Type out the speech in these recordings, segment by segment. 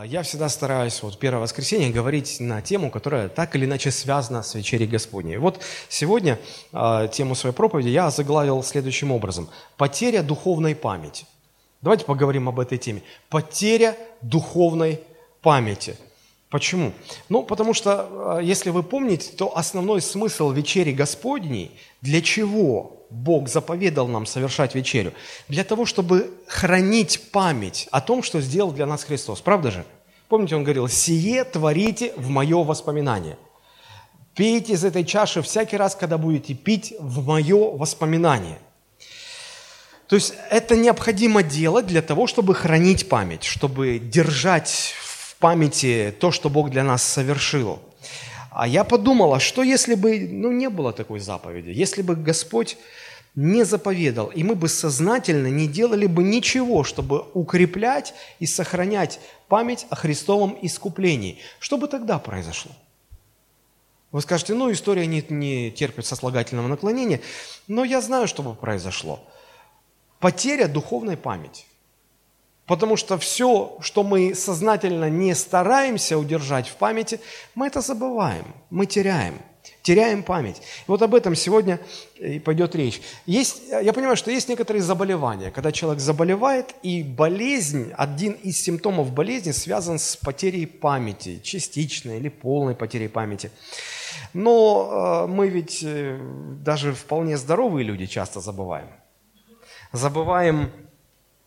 А, я всегда стараюсь вот первое воскресенье говорить на тему, которая так или иначе связана с вечерей Господней. Вот сегодня э, тему своей проповеди я заглавил следующим образом. Потеря духовной памяти. Давайте поговорим об этой теме. Потеря духовной памяти. Почему? Ну, потому что, э, если вы помните, то основной смысл вечери Господней, для чего Бог заповедал нам совершать вечерю? Для того, чтобы хранить память о том, что сделал для нас Христос. Правда же? Помните, Он говорил, «Сие творите в мое воспоминание». Пейте из этой чаши всякий раз, когда будете пить в мое воспоминание. То есть это необходимо делать для того, чтобы хранить память, чтобы держать в памяти то, что Бог для нас совершил. А я подумала, что если бы ну, не было такой заповеди, если бы Господь не заповедал, и мы бы сознательно не делали бы ничего, чтобы укреплять и сохранять память о Христовом искуплении. Что бы тогда произошло? Вы скажете, ну, история не, не терпит сослагательного наклонения, но я знаю, что бы произошло. Потеря духовной памяти. Потому что все, что мы сознательно не стараемся удержать в памяти, мы это забываем, мы теряем – теряем память. И вот об этом сегодня и пойдет речь. Есть, я понимаю, что есть некоторые заболевания, когда человек заболевает, и болезнь, один из симптомов болезни связан с потерей памяти, частичной или полной потерей памяти. Но э, мы ведь э, даже вполне здоровые люди часто забываем. Забываем э,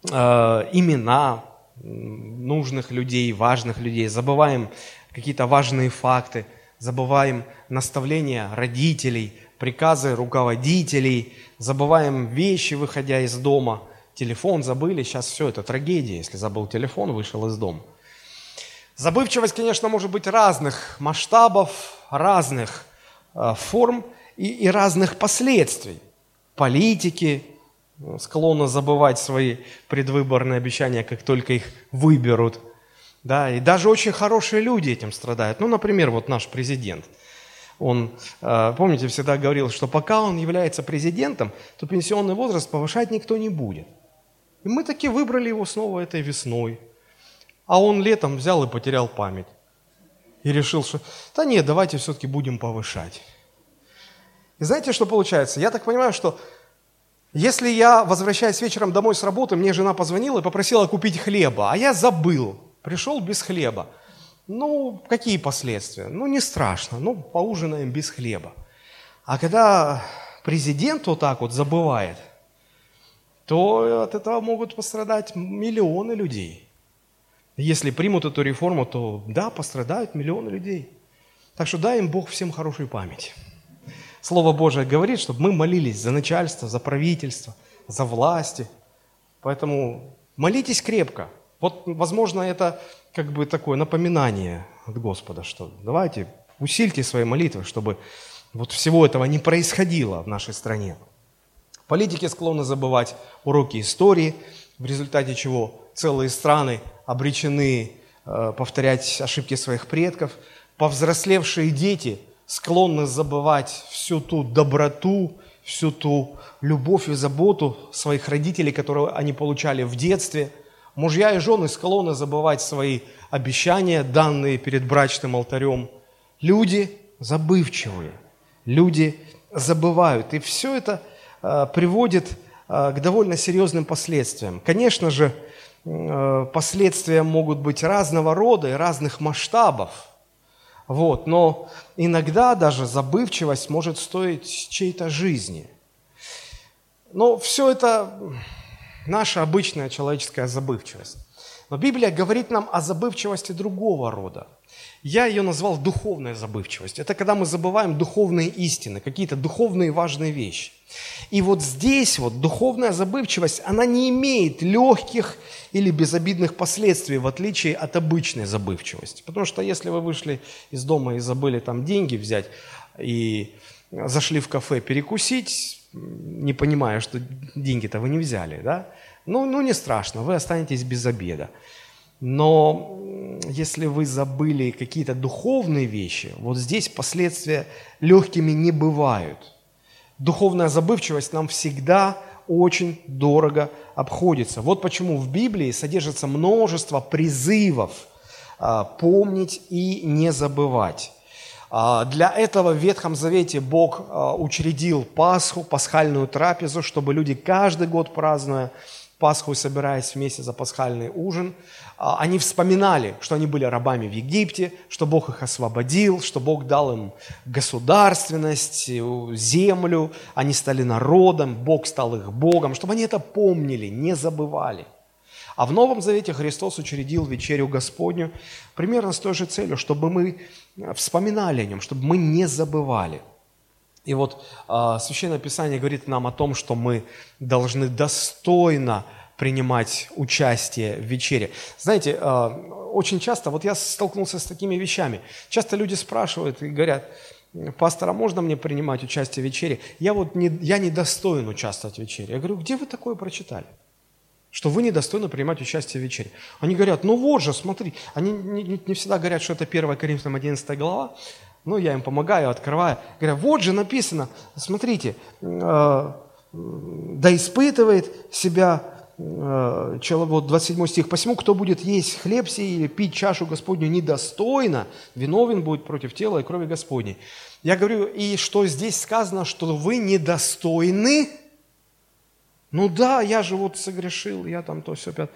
имена нужных людей, важных людей, забываем какие-то важные факты – забываем наставления родителей, приказы руководителей, забываем вещи, выходя из дома. Телефон забыли, сейчас все это трагедия, если забыл телефон, вышел из дома. Забывчивость, конечно, может быть разных масштабов, разных э, форм и, и разных последствий. Политики склонны забывать свои предвыборные обещания, как только их выберут – да, и даже очень хорошие люди этим страдают. Ну, например, вот наш президент. Он, э, помните, всегда говорил, что пока он является президентом, то пенсионный возраст повышать никто не будет. И мы таки выбрали его снова этой весной. А он летом взял и потерял память. И решил, что да нет, давайте все-таки будем повышать. И знаете, что получается? Я так понимаю, что если я, возвращаясь вечером домой с работы, мне жена позвонила и попросила купить хлеба, а я забыл – Пришел без хлеба. Ну, какие последствия? Ну, не страшно. Ну, поужинаем без хлеба. А когда президент вот так вот забывает, то от этого могут пострадать миллионы людей. Если примут эту реформу, то да, пострадают миллионы людей. Так что дай им Бог всем хорошую память. Слово Божие говорит, чтобы мы молились за начальство, за правительство, за власти. Поэтому молитесь крепко – вот, возможно, это как бы такое напоминание от Господа, что давайте усильте свои молитвы, чтобы вот всего этого не происходило в нашей стране. Политики склонны забывать уроки истории, в результате чего целые страны обречены э, повторять ошибки своих предков. Повзрослевшие дети склонны забывать всю ту доброту, всю ту любовь и заботу своих родителей, которую они получали в детстве – Мужья и жены склонны забывать свои обещания, данные перед брачным алтарем. Люди забывчивые, люди забывают. И все это э, приводит э, к довольно серьезным последствиям. Конечно же, э, последствия могут быть разного рода и разных масштабов. Вот, но иногда даже забывчивость может стоить чьей-то жизни. Но все это наша обычная человеческая забывчивость. Но Библия говорит нам о забывчивости другого рода. Я ее назвал духовная забывчивость. Это когда мы забываем духовные истины, какие-то духовные важные вещи. И вот здесь вот духовная забывчивость, она не имеет легких или безобидных последствий, в отличие от обычной забывчивости. Потому что если вы вышли из дома и забыли там деньги взять, и зашли в кафе перекусить, не понимая, что деньги-то вы не взяли, да? Ну, ну, не страшно, вы останетесь без обеда. Но если вы забыли какие-то духовные вещи, вот здесь последствия легкими не бывают. Духовная забывчивость нам всегда очень дорого обходится. Вот почему в Библии содержится множество призывов а, помнить и не забывать. А, для этого в Ветхом Завете Бог а, учредил Пасху, пасхальную трапезу, чтобы люди каждый год празднуя Пасху собираясь вместе за пасхальный ужин, а, они вспоминали, что они были рабами в Египте, что Бог их освободил, что Бог дал им государственность, землю, они стали народом, Бог стал их Богом, чтобы они это помнили, не забывали. А в Новом Завете Христос учредил вечерю Господню примерно с той же целью, чтобы мы вспоминали о нем, чтобы мы не забывали – и вот э, Священное Писание говорит нам о том, что мы должны достойно принимать участие в вечере. Знаете, э, очень часто, вот я столкнулся с такими вещами, часто люди спрашивают и говорят, пастор, а можно мне принимать участие в вечере? Я вот не, я не достоин участвовать в вечере. Я говорю, где вы такое прочитали? Что вы недостойны принимать участие в вечере. Они говорят, ну вот же, смотри. Они не, не, не всегда говорят, что это 1 Коринфянам 11 глава, ну, я им помогаю, открываю. Говорю, вот же написано, смотрите, э, да испытывает себя э, человек, вот 27 стих, «Посему, кто будет есть хлеб сей или пить чашу Господню недостойно, виновен будет против тела и крови Господней». Я говорю, и что здесь сказано, что вы недостойны? Ну да, я же вот согрешил, я там то все пят.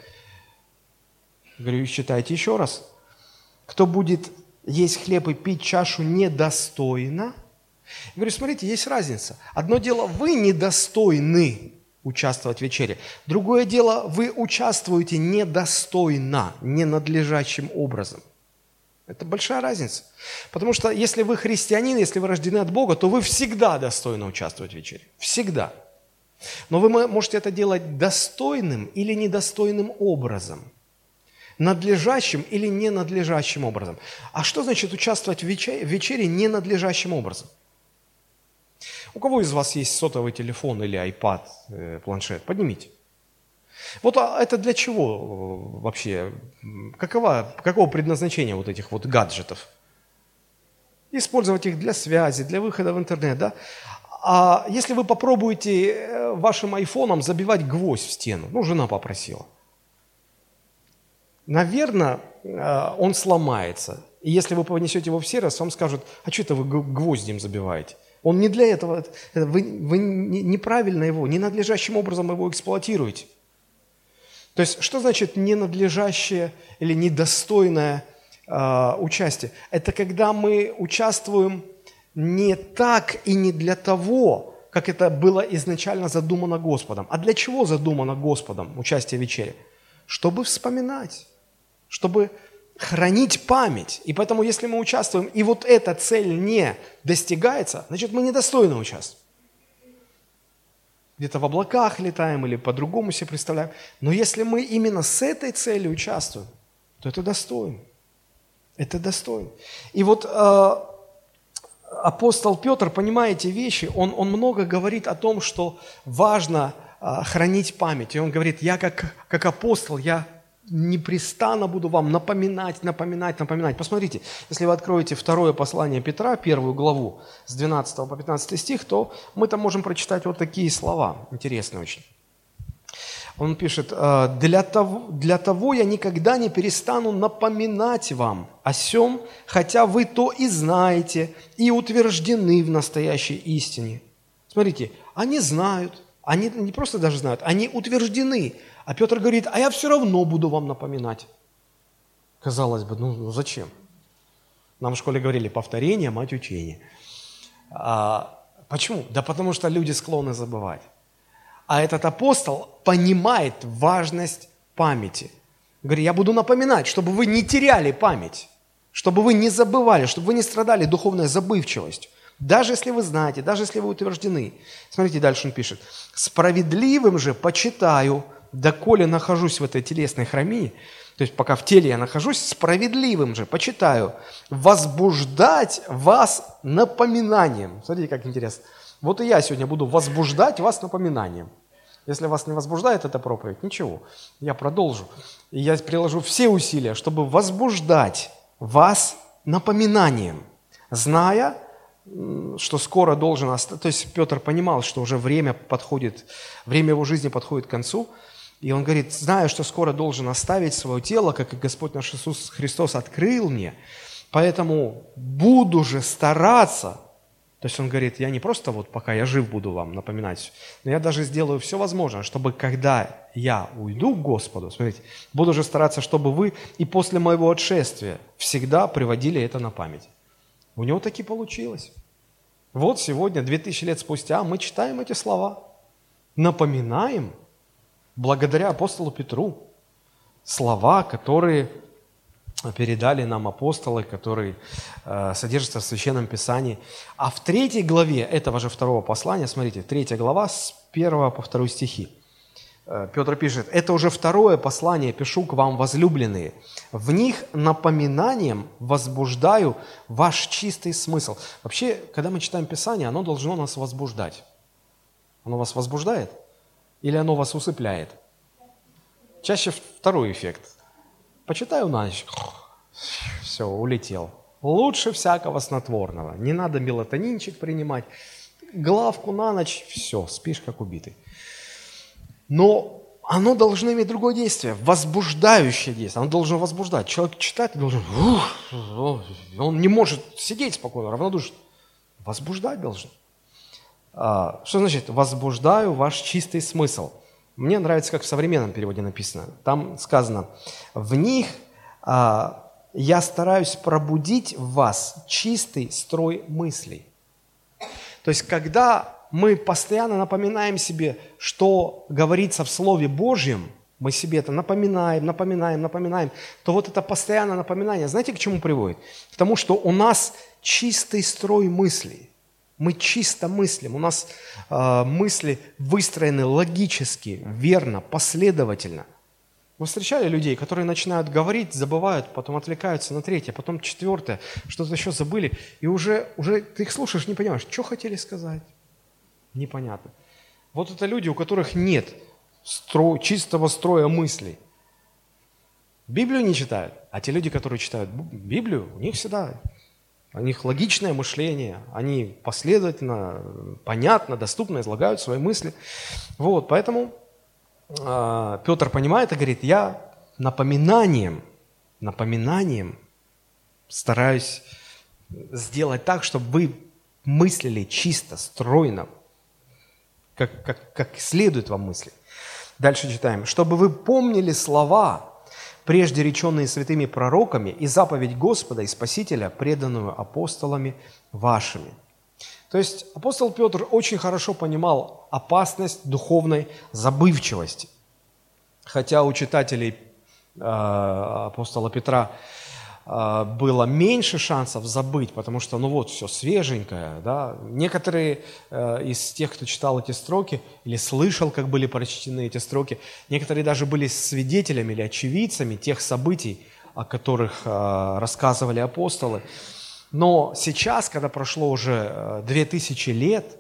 Говорю, считайте еще раз. Кто будет есть хлеб и пить чашу недостойно. Я говорю, смотрите, есть разница. Одно дело, вы недостойны участвовать в вечере. Другое дело, вы участвуете недостойно, ненадлежащим образом. Это большая разница. Потому что если вы христианин, если вы рождены от Бога, то вы всегда достойны участвовать в вечере. Всегда. Но вы можете это делать достойным или недостойным образом – надлежащим или ненадлежащим образом. А что значит участвовать в вечере, в вечере ненадлежащим образом? У кого из вас есть сотовый телефон или iPad, э, планшет? Поднимите. Вот а это для чего э, вообще? Какова, какого предназначения вот этих вот гаджетов? Использовать их для связи, для выхода в интернет, да? А если вы попробуете э, вашим айфоном забивать гвоздь в стену, ну, жена попросила – наверное, э, он сломается. И если вы понесете его в сервис, вам скажут, а что это вы гвоздем забиваете? Он не для этого, вы, вы неправильно его, ненадлежащим образом его эксплуатируете. То есть, что значит ненадлежащее или недостойное э, участие? Это когда мы участвуем не так и не для того, как это было изначально задумано Господом. А для чего задумано Господом участие в вечере? Чтобы вспоминать чтобы хранить память. И поэтому, если мы участвуем, и вот эта цель не достигается, значит, мы недостойны участвовать. Где-то в облаках летаем или по-другому себе представляем. Но если мы именно с этой целью участвуем, то это достойно. Это достойно. И вот э, апостол Петр, понимая эти вещи, он, он много говорит о том, что важно э, хранить память. И он говорит, я как, как апостол, я непрестанно буду вам напоминать, напоминать, напоминать. Посмотрите, если вы откроете второе послание Петра, первую главу с 12 по 15 стих, то мы там можем прочитать вот такие слова, интересные очень. Он пишет, «Э, для того, «Для того я никогда не перестану напоминать вам о сем, хотя вы то и знаете, и утверждены в настоящей истине». Смотрите, они знают, они не просто даже знают, они утверждены, а Петр говорит, а я все равно буду вам напоминать. Казалось бы, ну, ну зачем? Нам в школе говорили, повторение – мать учения. А, почему? Да потому что люди склонны забывать. А этот апостол понимает важность памяти. Говорит, я буду напоминать, чтобы вы не теряли память, чтобы вы не забывали, чтобы вы не страдали духовной забывчивостью. Даже если вы знаете, даже если вы утверждены. Смотрите, дальше он пишет. «Справедливым же почитаю, доколе нахожусь в этой телесной храмине, то есть пока в теле я нахожусь, справедливым же, почитаю, возбуждать вас напоминанием. Смотрите, как интересно. Вот и я сегодня буду возбуждать вас напоминанием. Если вас не возбуждает эта проповедь, ничего, я продолжу. И я приложу все усилия, чтобы возбуждать вас напоминанием, зная, что скоро должен остаться. То есть Петр понимал, что уже время подходит, время его жизни подходит к концу – И он говорит, знаю, что скоро должен оставить свое тело, как и Господь наш Иисус Христос открыл мне, поэтому буду же стараться. То есть он говорит, я не просто вот пока я жив буду вам напоминать, но я даже сделаю все возможное, чтобы когда я уйду к Господу, смотрите, буду же стараться, чтобы вы и после моего отшествия всегда приводили это на память. У него таки получилось. Вот сегодня, 2000 лет спустя, мы читаем эти слова, напоминаем, благодаря апостолу Петру, слова, которые передали нам апостолы, которые э, содержатся в Священном Писании. А в третьей главе этого же второго послания, смотрите, третья глава с первого по второй стихи. Э, Петр пишет, «Это уже второе послание пишу к вам, возлюбленные. В них напоминанием возбуждаю ваш чистый смысл». Вообще, когда мы читаем Писание, оно должно нас возбуждать. Оно вас возбуждает или оно вас усыпляет? Чаще второй эффект. Почитаю на ночь, все, улетел. Лучше всякого снотворного. Не надо мелатонинчик принимать. Главку на ночь, все, спишь как убитый. Но оно должно иметь другое действие, возбуждающее действие. Оно должно возбуждать. Человек читает должен, ух, он не может сидеть спокойно, равнодушно. Возбуждать должен. А, что значит «возбуждаю ваш чистый смысл»? Мне нравится, как в современном переводе написано. Там сказано «в них а, я стараюсь пробудить в вас чистый строй мыслей». То есть, когда мы постоянно напоминаем себе, что говорится в Слове Божьем, мы себе это напоминаем, напоминаем, напоминаем, то вот это постоянное напоминание, знаете, к чему приводит? К тому, что у нас чистый строй мыслей. Мы чисто мыслим, у нас э, мысли выстроены логически, верно, последовательно. Вы встречали людей, которые начинают говорить, забывают, потом отвлекаются на третье, потом четвертое, что-то еще забыли, и уже, уже ты их слушаешь, не понимаешь, что хотели сказать непонятно. Вот это люди, у которых нет стро, чистого строя мыслей. Библию не читают, а те люди, которые читают Библию, у них всегда, у них логичное мышление, они последовательно, понятно, доступно излагают свои мысли. Вот, поэтому э, Петр понимает и говорит, я напоминанием, напоминанием стараюсь сделать так, чтобы вы мыслили чисто, стройно, как, как, как следует вам мысли. Дальше читаем. «Чтобы вы помнили слова, прежде реченные святыми пророками, и заповедь Господа и Спасителя, преданную апостолами вашими». То есть апостол Петр очень хорошо понимал опасность духовной забывчивости. Хотя у читателей э, апостола Петра а, было меньше шансов забыть, потому что, ну вот, все свеженькое, да. Некоторые э, из тех, кто читал эти строки или слышал, как были прочтены эти строки, некоторые даже были свидетелями или очевидцами тех событий, о которых э, рассказывали апостолы. Но сейчас, когда прошло уже э, две тысячи лет,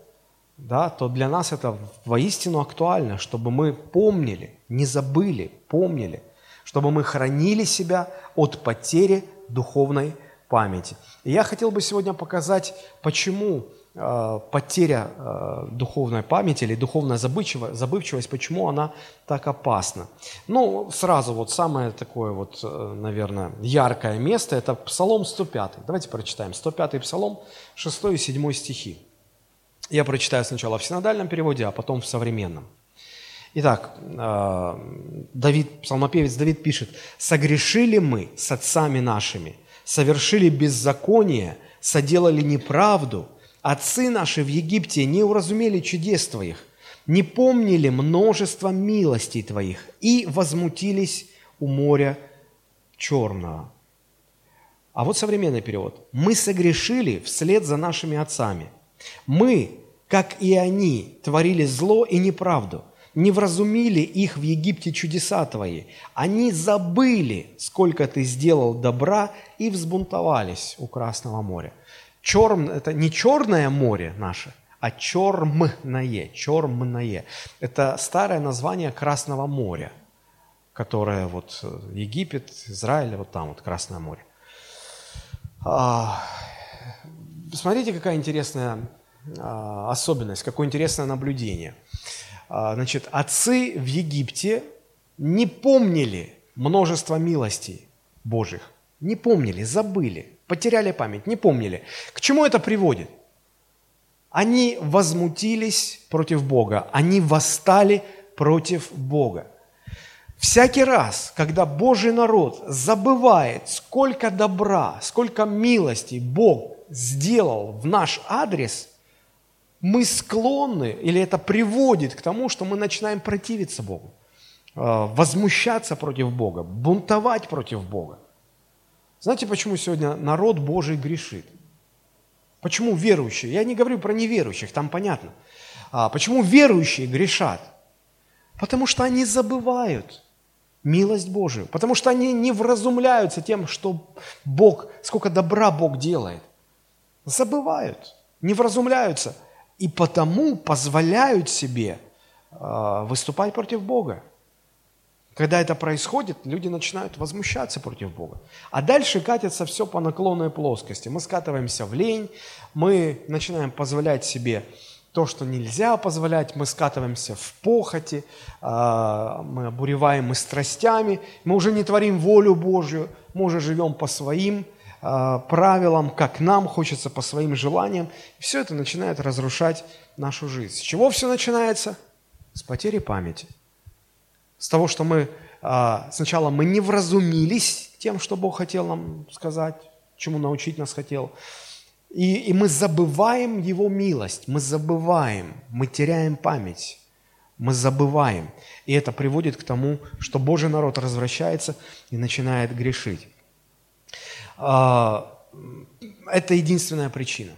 да, то для нас это воистину актуально, чтобы мы помнили, не забыли, помнили, чтобы мы хранили себя от потери духовной памяти. И я хотел бы сегодня показать, почему э, потеря э, духовной памяти или духовная забывчивость, почему она так опасна. Ну, сразу вот самое такое вот, э, наверное, яркое место – это Псалом 105. Давайте прочитаем. 105 Псалом, 6 и 7 стихи. Я прочитаю сначала в синодальном переводе, а потом в современном. Итак, э, Давид, псалмопевец Давид пишет, «Согрешили мы с отцами нашими, совершили беззаконие, соделали неправду, отцы наши в Египте не уразумели чудес Твоих, не помнили множество милостей Твоих и возмутились у моря черного». А вот современный перевод. «Мы согрешили вслед за нашими отцами. Мы, как и они, творили зло и неправду» не вразумили их в Египте чудеса твои. Они забыли, сколько ты сделал добра, и взбунтовались у Красного моря. Черм – это не черное море наше, а чормное, чормное. Это старое название Красного моря, которое вот э, Египет, Израиль, вот там вот Красное море. А, смотрите, какая интересная а, особенность, какое интересное наблюдение – значит, отцы в Египте не помнили множество милостей Божьих. Не помнили, забыли, потеряли память, не помнили. К чему это приводит? Они возмутились против Бога, они восстали против Бога. Всякий раз, когда Божий народ забывает, сколько добра, сколько милости Бог сделал в наш адрес, мы склонны, или это приводит к тому, что мы начинаем противиться Богу, э, возмущаться против Бога, бунтовать против Бога. Знаете, почему сегодня народ Божий грешит? Почему верующие? Я не говорю про неверующих, там понятно. А почему верующие грешат? Потому что они забывают милость Божию, потому что они не вразумляются тем, что Бог, сколько добра Бог делает. Забывают, не вразумляются, и потому позволяют себе э, выступать против Бога. Когда это происходит, люди начинают возмущаться против Бога. А дальше катится все по наклонной плоскости. Мы скатываемся в лень, мы начинаем позволять себе то, что нельзя позволять, мы скатываемся в похоти, а, мы обуреваемы страстями, мы уже не творим волю Божью, мы уже живем по своим а, правилам, как нам хочется, по своим желаниям. Все это начинает разрушать нашу жизнь. С чего все начинается? С потери памяти. С того, что мы а, сначала мы не вразумились тем, что Бог хотел нам сказать, чему научить нас хотел – и, и мы забываем Его милость, мы забываем, мы теряем память, мы забываем. И это приводит к тому, что Божий народ развращается и начинает грешить. А, это единственная причина.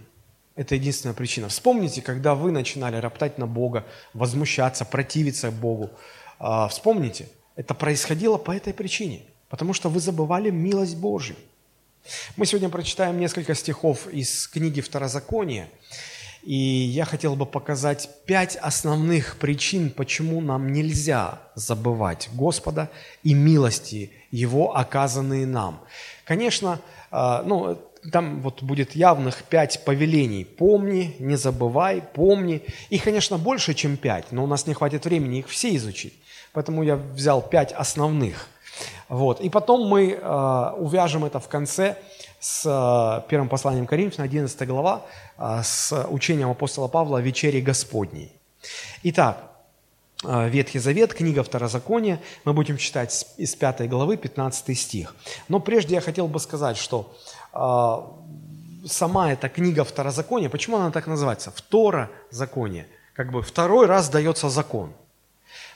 Это единственная причина. Вспомните, когда вы начинали роптать на Бога, возмущаться, противиться Богу. А, вспомните, это происходило по этой причине. Потому что вы забывали милость Божью. Мы сегодня прочитаем несколько стихов из книги Второзакония, и я хотел бы показать пять основных причин, почему нам нельзя забывать Господа и милости Его, оказанные нам. Конечно, а, ну, там вот будет явных пять повелений. Помни, не забывай, помни. Их, конечно, больше, чем пять, но у нас не хватит времени их все изучить. Поэтому я взял пять основных – вот. И потом мы э, увяжем это в конце с э, первым посланием Коринфянам, 11 глава, с учением апостола Павла о вечере Господней. Итак, Ветхий Завет, книга Второзакония, мы будем читать из 5 главы, 15 стих. Но прежде я хотел бы сказать, что э, сама эта книга Второзакония, почему она так называется? Второзаконие. Как бы второй раз дается закон.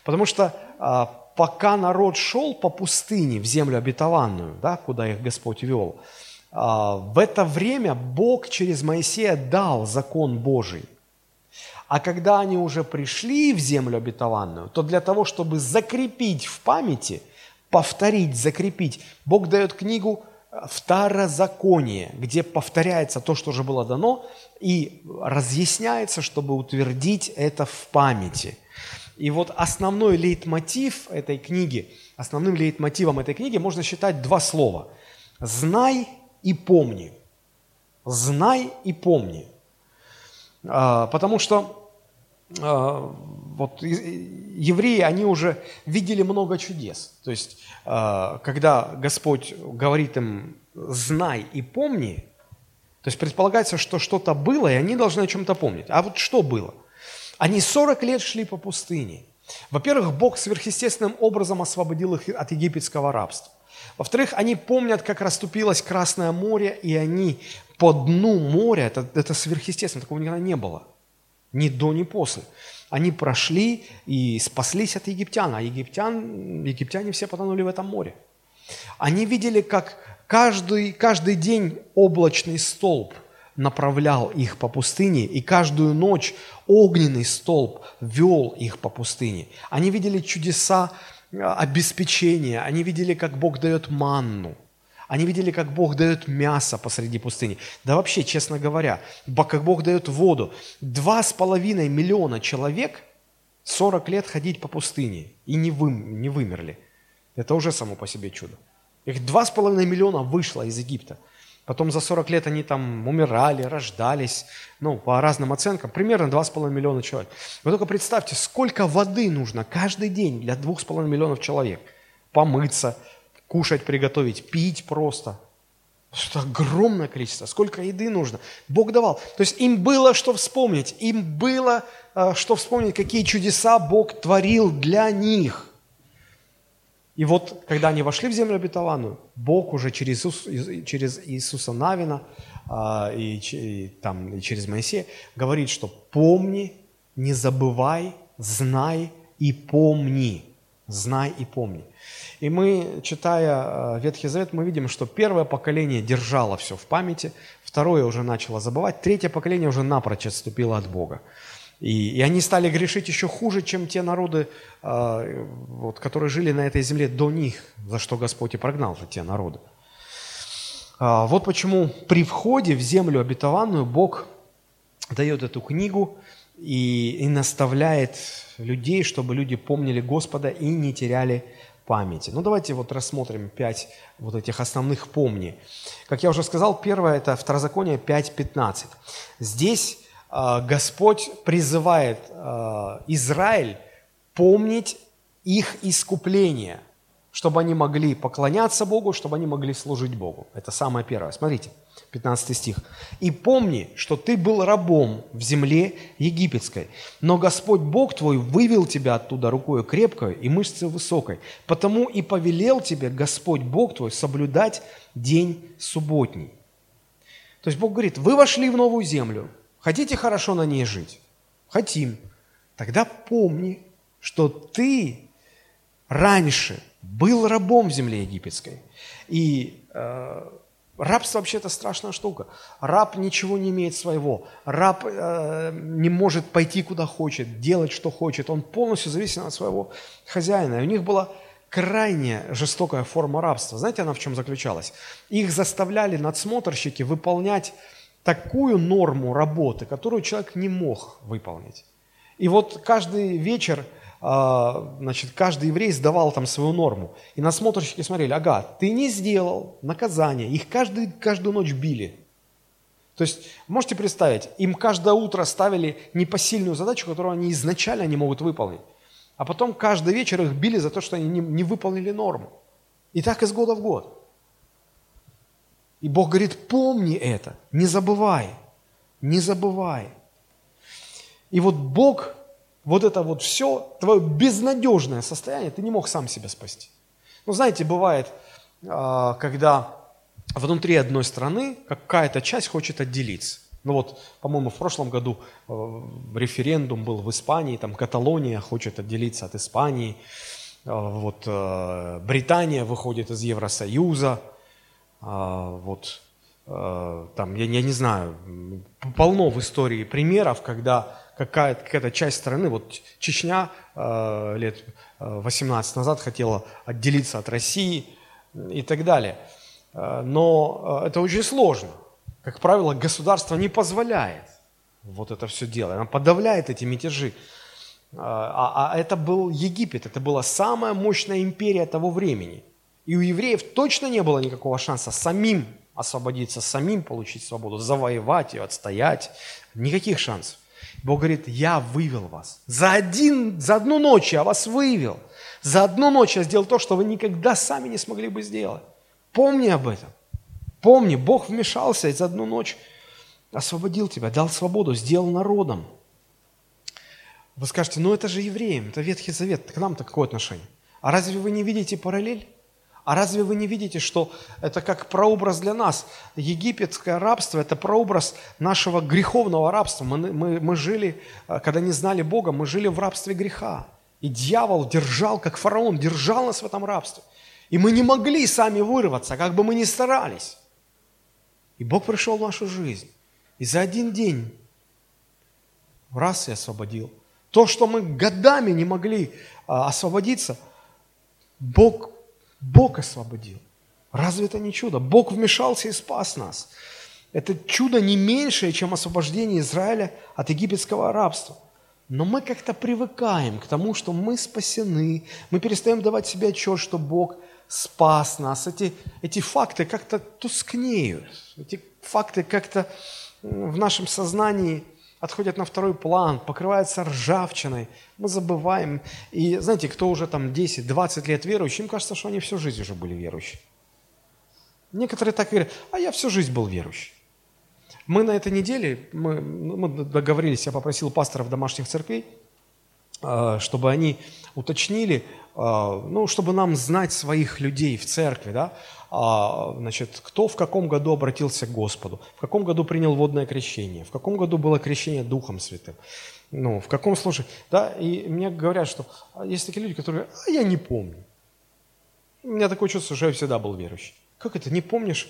Потому что э, пока народ шел по пустыне в землю обетованную, да, куда их Господь вел, а, в это время Бог через Моисея дал закон Божий. А когда они уже пришли в землю обетованную, то для того, чтобы закрепить в памяти, повторить, закрепить, Бог дает книгу Второзаконие, где повторяется то, что уже было дано, и разъясняется, чтобы утвердить это в памяти – и вот основной лейтмотив этой книги, основным лейтмотивом этой книги можно считать два слова. «Знай и помни». «Знай и помни». А, потому что вот евреи, они уже видели много чудес. То есть, а, когда Господь говорит им «знай и помни», то есть предполагается, что что-то было, и они должны о чем-то помнить. А вот что было? Они 40 лет шли по пустыне. Во-первых, Бог сверхъестественным образом освободил их от египетского рабства. Во-вторых, они помнят, как расступилось Красное море, и они по дну моря, это, это сверхъестественно, такого никогда не было. Ни до, ни после. Они прошли и спаслись от египтян, а египтян, египтяне все потонули в этом море. Они видели, как каждый, каждый день облачный столб направлял их по пустыне, и каждую ночь огненный столб вел их по пустыне. Они видели чудеса а, обеспечения, они видели, как Бог дает манну, они видели, как Бог дает мясо посреди пустыни. Да вообще, честно говоря, как Бог дает воду. Два с половиной миллиона человек 40 лет ходить по пустыне и не, вы, не вымерли. Это уже само по себе чудо. Их два с половиной миллиона вышло из Египта. Потом за 40 лет они там умирали, рождались, ну, по разным оценкам, примерно 2,5 миллиона человек. Вы только представьте, сколько воды нужно каждый день для 2,5 миллионов человек. Помыться, кушать, приготовить, пить просто. Это огромное количество. Сколько еды нужно. Бог давал. То есть им было что вспомнить. Им было э, что вспомнить, какие чудеса Бог творил для них – и вот, когда они вошли в землю обетованную, Бог уже через, Иисус, через Иисуса Навина а, и, и, там, и через Моисея говорит, что помни, не забывай, знай и помни. Знай и помни. И мы, читая а, Ветхий Завет, мы видим, что первое поколение держало все в памяти, второе уже начало забывать, третье поколение уже напрочь отступило от Бога. И, и они стали грешить еще хуже, чем те народы, э, вот, которые жили на этой земле до них, за что Господь и прогнал те народы. А, вот почему при входе в землю обетованную Бог дает эту книгу и, и наставляет людей, чтобы люди помнили Господа и не теряли памяти. Ну, давайте вот рассмотрим пять вот этих основных «помни». Как я уже сказал, первое – это Второзаконие 5.15. Здесь а, Господь призывает а, Израиль помнить их искупление, чтобы они могли поклоняться Богу, чтобы они могли служить Богу. Это самое первое. Смотрите, 15 стих. «И помни, что ты был рабом в земле египетской, но Господь Бог твой вывел тебя оттуда рукой крепкой и мышцей высокой, потому и повелел тебе Господь Бог твой соблюдать день субботний». То есть Бог говорит, вы вошли в новую землю – Хотите хорошо на ней жить? Хотим. Тогда помни, что ты раньше был рабом в земле египетской. И э, рабство вообще это страшная штука. Раб ничего не имеет своего. Раб э, не может пойти куда хочет, делать что хочет. Он полностью зависим от своего хозяина. И у них была крайне жестокая форма рабства. Знаете, она в чем заключалась? Их заставляли надсмотрщики выполнять такую норму работы, которую человек не мог выполнить. И вот каждый вечер, значит, каждый еврей сдавал там свою норму. И насмотрщики смотрели, ага, ты не сделал наказание. Их каждый, каждую ночь били. То есть, можете представить, им каждое утро ставили непосильную задачу, которую они изначально не могут выполнить. А потом каждый вечер их били за то, что они не, не выполнили норму. И так из года в год. И Бог говорит, помни это, не забывай, не забывай. И вот Бог, вот это вот все, твое безнадежное состояние, ты не мог сам себя спасти. Ну, знаете, бывает, а, когда внутри одной страны какая-то часть хочет отделиться. Ну вот, по-моему, в прошлом году э, референдум был в Испании, там Каталония хочет отделиться от Испании, э, вот э, Британия выходит из Евросоюза, вот там, я, я не знаю, полно в истории примеров, когда какая-то какая часть страны, вот Чечня а, лет 18 назад хотела отделиться от России и так далее. Но это очень сложно. Как правило, государство не позволяет вот это все делать. Оно подавляет эти мятежи. А, а это был Египет, это была самая мощная империя того времени – и у евреев точно не было никакого шанса самим освободиться, самим получить свободу, завоевать ее, отстоять. Никаких шансов. Бог говорит, я вывел вас. За, один, за одну ночь я вас вывел. За одну ночь я сделал то, что вы никогда сами не смогли бы сделать. Помни об этом. Помни, Бог вмешался и за одну ночь освободил тебя, дал свободу, сделал народом. Вы скажете, ну это же евреям, это Ветхий Завет, к нам-то какое отношение? А разве вы не видите параллель? А разве вы не видите, что это как прообраз для нас? Египетское рабство – это прообраз нашего греховного рабства. Мы, мы, мы жили, э, когда не знали Бога, мы жили в рабстве греха. И дьявол держал, как фараон, держал нас в этом рабстве. И мы не могли сами вырваться, как бы мы ни старались. И Бог пришел в нашу жизнь. И за один день раз и освободил. То, что мы годами не могли а, освободиться, Бог Бог освободил. Разве это не чудо? Бог вмешался и спас нас. Это чудо не меньшее, чем освобождение Израиля от египетского рабства. Но мы как-то привыкаем к тому, что мы спасены. Мы перестаем давать себе отчет, что Бог спас нас, эти, эти факты как-то тускнеют, эти факты как-то в нашем сознании отходят на второй план, покрываются ржавчиной, мы забываем. И знаете, кто уже там 10-20 лет верующий, им кажется, что они всю жизнь уже были верующие. Некоторые так говорят, а я всю жизнь был верующий. Мы на этой неделе, мы, мы договорились, я попросил пасторов домашних церквей, а, чтобы они уточнили, ну, чтобы нам знать своих людей в церкви, да, а, значит, кто в каком году обратился к Господу, в каком году принял водное крещение, в каком году было крещение Духом Святым, ну, в каком случае, да, и мне говорят, что есть такие люди, которые, а я не помню. У меня такое чувство, что я всегда был верующий. Как это, не помнишь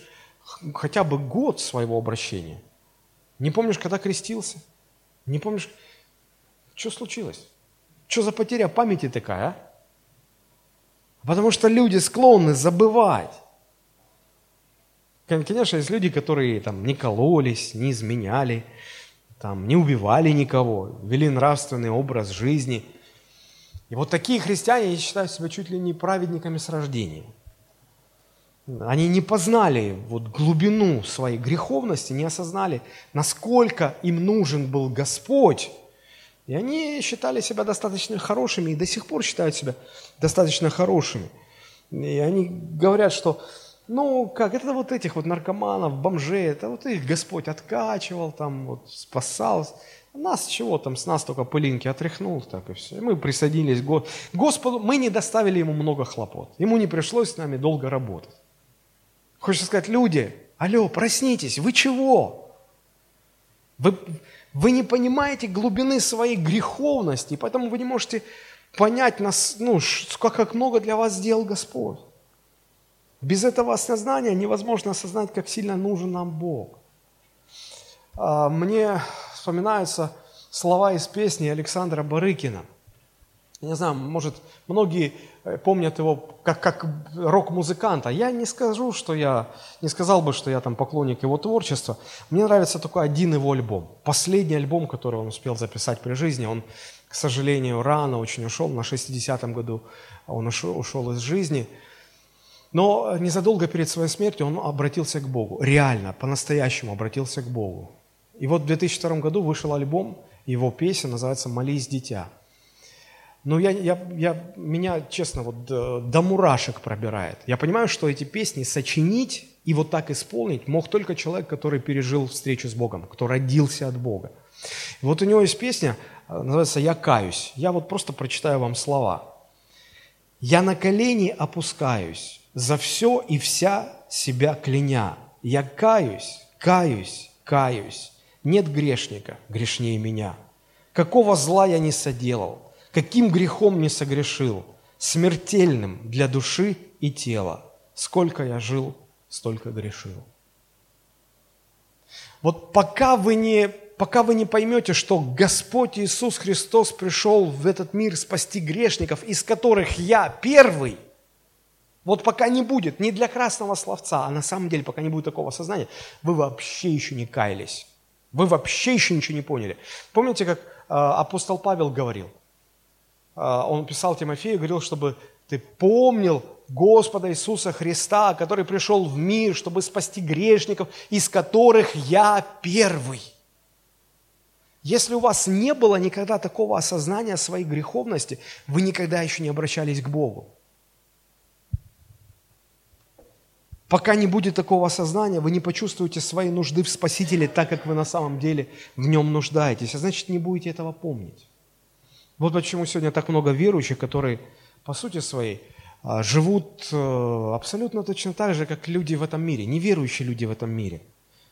хотя бы год своего обращения? Не помнишь, когда крестился? Не помнишь, что случилось? Что за потеря памяти такая, а? Потому что люди склонны забывать. Конечно, есть люди, которые там не кололись, не изменяли, там, не убивали никого, вели нравственный образ жизни. И вот такие христиане, я считаю себя чуть ли не праведниками с рождения. Они не познали вот глубину своей греховности, не осознали, насколько им нужен был Господь, и они считали себя достаточно хорошими и до сих пор считают себя достаточно хорошими. И они говорят, что ну, как, это вот этих вот наркоманов, бомжей, это вот их Господь откачивал, там, вот, спасал. Нас чего там, с нас только пылинки отряхнул, так и все. Мы присоединились к Господу, мы не доставили ему много хлопот. Ему не пришлось с нами долго работать. Хочется сказать, люди, алло, проснитесь, вы чего? Вы, вы не понимаете глубины своей греховности, поэтому вы не можете понять, нас, ну, как, как много для вас сделал Господь. Без этого осознания невозможно осознать, как сильно нужен нам Бог. А, мне вспоминаются слова из песни Александра Барыкина. Я не знаю, может, многие помнят его как, как рок-музыканта. Я не скажу, что я, не сказал бы, что я там поклонник его творчества. Мне нравится только один его альбом. Последний альбом, который он успел записать при жизни. Он, к сожалению, рано очень ушел, на 60-м году он ушел, ушел из жизни. Но незадолго перед своей смертью он обратился к Богу. Реально, по-настоящему обратился к Богу. И вот в 2002 году вышел альбом, его песня называется «Молись, дитя». Ну, я, я, я, меня, честно, вот до, до мурашек пробирает. Я понимаю, что эти песни сочинить и вот так исполнить мог только человек, который пережил встречу с Богом, кто родился от Бога. Вот у него есть песня, э, называется «Я каюсь». Я вот просто прочитаю вам слова. «Я на колени опускаюсь, за все и вся себя кляня. Я каюсь, каюсь, каюсь. Нет грешника грешнее меня. Какого зла я не соделал, каким грехом не согрешил, смертельным для души и тела. Сколько я жил, столько грешил. Вот пока вы не, пока вы не поймете, что Господь Иисус Христос пришел в этот мир спасти грешников, из которых я первый, вот пока не будет, не для красного словца, а на самом деле, пока не будет такого сознания, вы вообще еще не каялись. Вы вообще еще ничего не поняли. Помните, как э, апостол Павел говорил? Э, он писал Тимофею, говорил, чтобы ты помнил Господа Иисуса Христа, который пришел в мир, чтобы спасти грешников, из которых я первый. Если у вас не было никогда такого осознания своей греховности, вы никогда еще не обращались к Богу. Пока не будет такого осознания, вы не почувствуете своей нужды в Спасителе так, как вы на самом деле в нем нуждаетесь. А значит, не будете этого помнить. Вот почему сегодня так много верующих, которые по сути своей а, живут э, абсолютно точно так же, как люди в этом мире, неверующие люди в этом мире,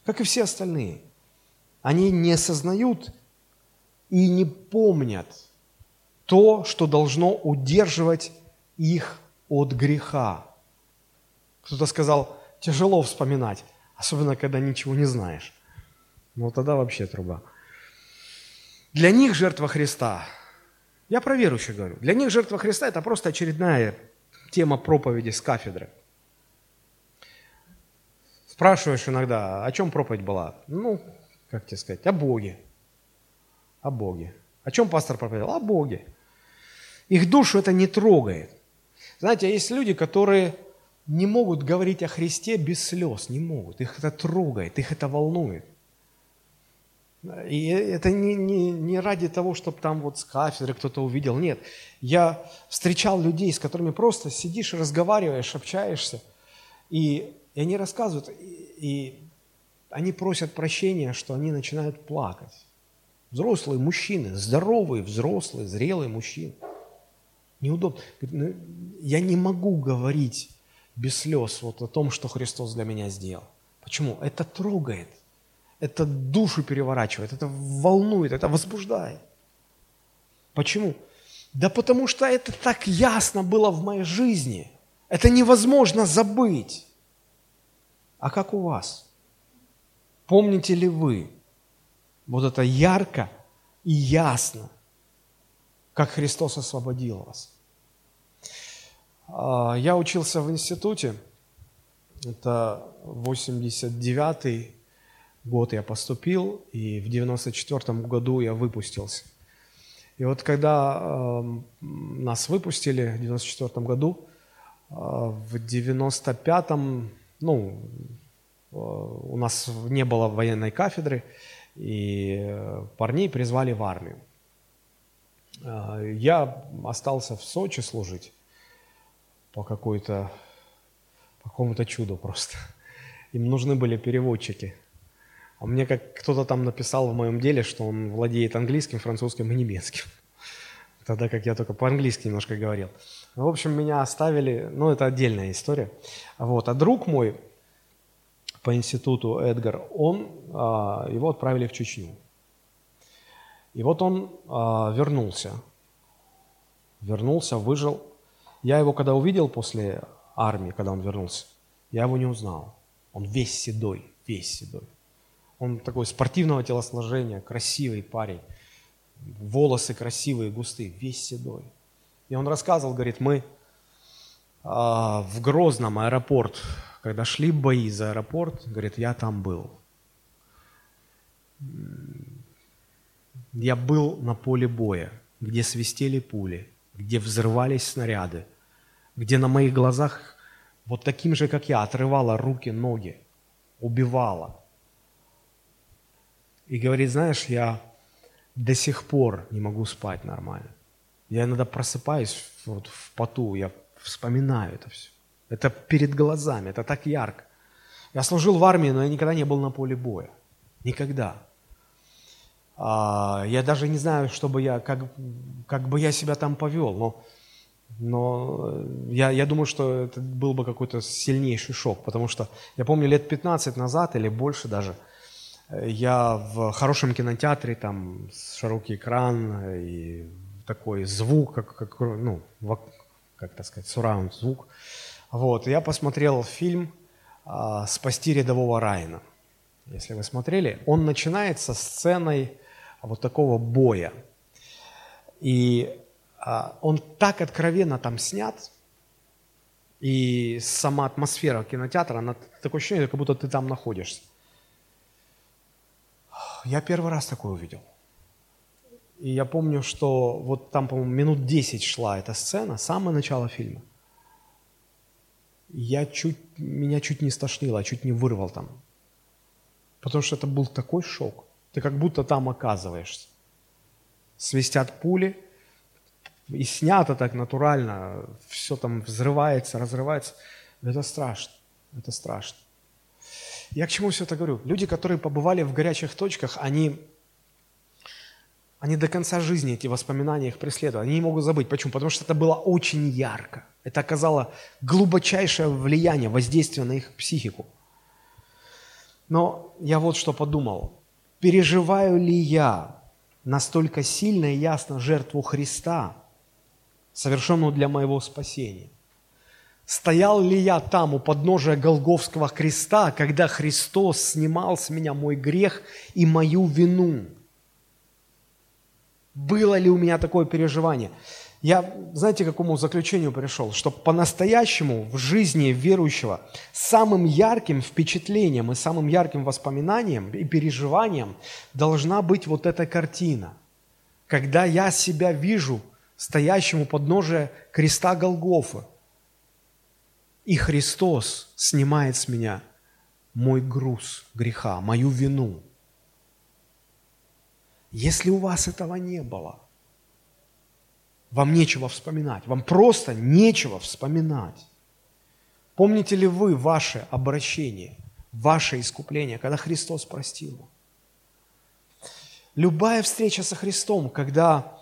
как и все остальные. Они не осознают и не помнят то, что должно удерживать их от греха. Кто-то сказал, тяжело вспоминать, особенно когда ничего не знаешь. Ну, тогда вообще труба. Для них жертва Христа, я про верующих говорю, для них жертва Христа – это просто очередная тема проповеди с кафедры. Спрашиваешь иногда, о чем проповедь была? Ну, как тебе сказать, о Боге. О Боге. О чем пастор проповедовал? О Боге. Их душу это не трогает. Знаете, есть люди, которые не могут говорить о Христе без слез, не могут. Их это трогает, их это волнует. И это не, не, не ради того, чтобы там вот с кафедры кто-то увидел. Нет, я встречал людей, с которыми просто сидишь, разговариваешь, общаешься, и, и они рассказывают, и, и они просят прощения, что они начинают плакать. Взрослые мужчины, здоровые, взрослые, зрелые мужчины. Неудобно. «Ну, я не могу говорить без слез вот о том, что Христос для меня сделал. Почему? Это трогает, это душу переворачивает, это волнует, это возбуждает. Почему? Да потому что это так ясно было в моей жизни. Это невозможно забыть. А как у вас? Помните ли вы вот это ярко и ясно, как Христос освободил вас? А, я учился в институте, это 89-й год я поступил, и в 94 году я выпустился. И вот когда э, нас выпустили в 94 году, э, в 95-м, ну, э, у нас не было военной кафедры, и парней призвали в армию. Э, я остался в Сочи служить по какой-то, по какому-то чуду просто. Им нужны были переводчики. А мне как кто-то там написал в моем деле, что он владеет английским, французским и немецким. Тогда как я только по-английски немножко говорил. В общем, меня оставили, ну, это отдельная история. Вот. А друг мой по институту Эдгар, он, а, его отправили в Чечню. И вот он а, вернулся. Вернулся, выжил, я его когда увидел после армии, когда он вернулся, я его не узнал. Он весь седой, весь седой. Он такой спортивного телосложения, красивый парень. Волосы красивые, густые, весь седой. И он рассказывал, говорит, мы а, в Грозном аэропорт, когда шли бои за аэропорт, говорит, я там был. Я был на поле боя, где свистели пули, где взрывались снаряды, где на моих глазах вот таким же, как я, отрывала руки, ноги, убивала. И говорит, знаешь, я до сих пор не могу спать нормально. Я иногда просыпаюсь вот в поту, я вспоминаю это все. Это перед глазами, это так ярко. Я служил в армии, но я никогда не был на поле боя. Никогда. А, я даже не знаю, чтобы я, как, как бы я себя там повел, но но э, я, я думаю, что это был бы какой-то сильнейший шок, потому что я помню лет 15 назад или больше даже, я в хорошем кинотеатре, там широкий экран и такой звук, как, как ну, как так сказать, сураунд звук. Вот, я посмотрел фильм а, «Спасти рядового Райана». Если вы смотрели, он начинается сценой вот такого боя. И а, он так откровенно там снят, и сама атмосфера кинотеатра, она такое ощущение, как будто ты там находишься. Я первый раз такое увидел. И я помню, что вот там, по-моему, минут 10 шла эта сцена, самое начало фильма. Я чуть, меня чуть не стошнило, чуть не вырвал там. Потому что это был такой шок. Ты как будто там оказываешься. Свистят пули – и снято так натурально, все там взрывается, разрывается. Это страшно, это страшно. Я к чему все это говорю? Люди, которые побывали в горячих точках, они, они до конца жизни эти воспоминания их преследуют. Они не могут забыть. Почему? Потому что это было очень ярко. Это оказало глубочайшее влияние, воздействие на их психику. Но я вот что подумал. Переживаю ли я настолько сильно и ясно жертву Христа – совершенную для моего спасения. Стоял ли я там у подножия Голговского креста, когда Христос снимал с меня мой грех и мою вину? Было ли у меня такое переживание? Я, знаете, к какому заключению пришел? Что по-настоящему в жизни верующего самым ярким впечатлением и самым ярким воспоминанием и переживанием должна быть вот эта картина. Когда я себя вижу – стоящему подножия креста Голгофа. И Христос снимает с меня мой груз греха, мою вину. Если у вас этого не было, вам нечего вспоминать, вам просто нечего вспоминать. Помните ли вы ваше обращение, ваше искупление, когда Христос простил? Любая встреча со Христом, когда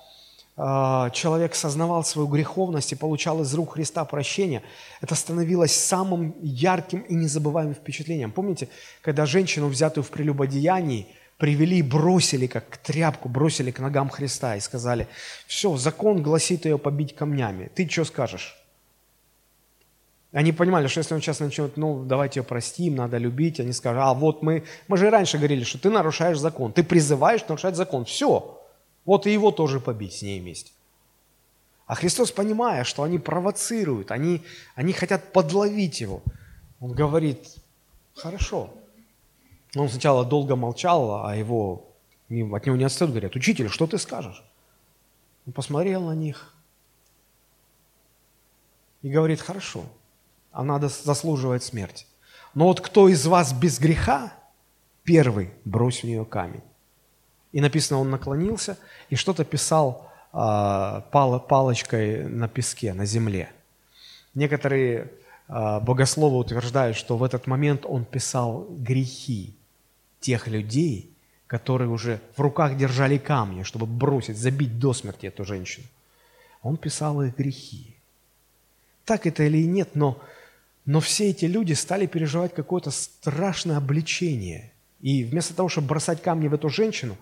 человек сознавал свою греховность и получал из рук Христа прощение, это становилось самым ярким и незабываемым впечатлением. Помните, когда женщину, взятую в прелюбодеянии, привели и бросили, как тряпку, бросили к ногам Христа и сказали, все, закон гласит ее побить камнями, ты что скажешь? Они понимали, что если он сейчас начнет, ну, давайте ее простим, надо любить, они скажут, а вот мы, мы же раньше говорили, что ты нарушаешь закон, ты призываешь нарушать закон, все, вот и его тоже побить с ней вместе. А Христос, понимая, что они провоцируют, они, они хотят подловить его, он говорит, хорошо. Он сначала долго молчал, а его, от него не отстают, говорят, учитель, что ты скажешь? Он посмотрел на них и говорит, хорошо, она заслуживает смерти. Но вот кто из вас без греха, первый брось в нее камень. И написано, он наклонился и что-то писал пал, палочкой на песке, на земле. Некоторые э, богословы утверждают, что в этот момент он писал грехи тех людей, которые уже в руках держали камни, чтобы бросить, забить до смерти эту женщину. Он писал их грехи. Так это или нет, но но все эти люди стали переживать какое-то страшное обличение. И вместо того, чтобы бросать камни в эту женщину,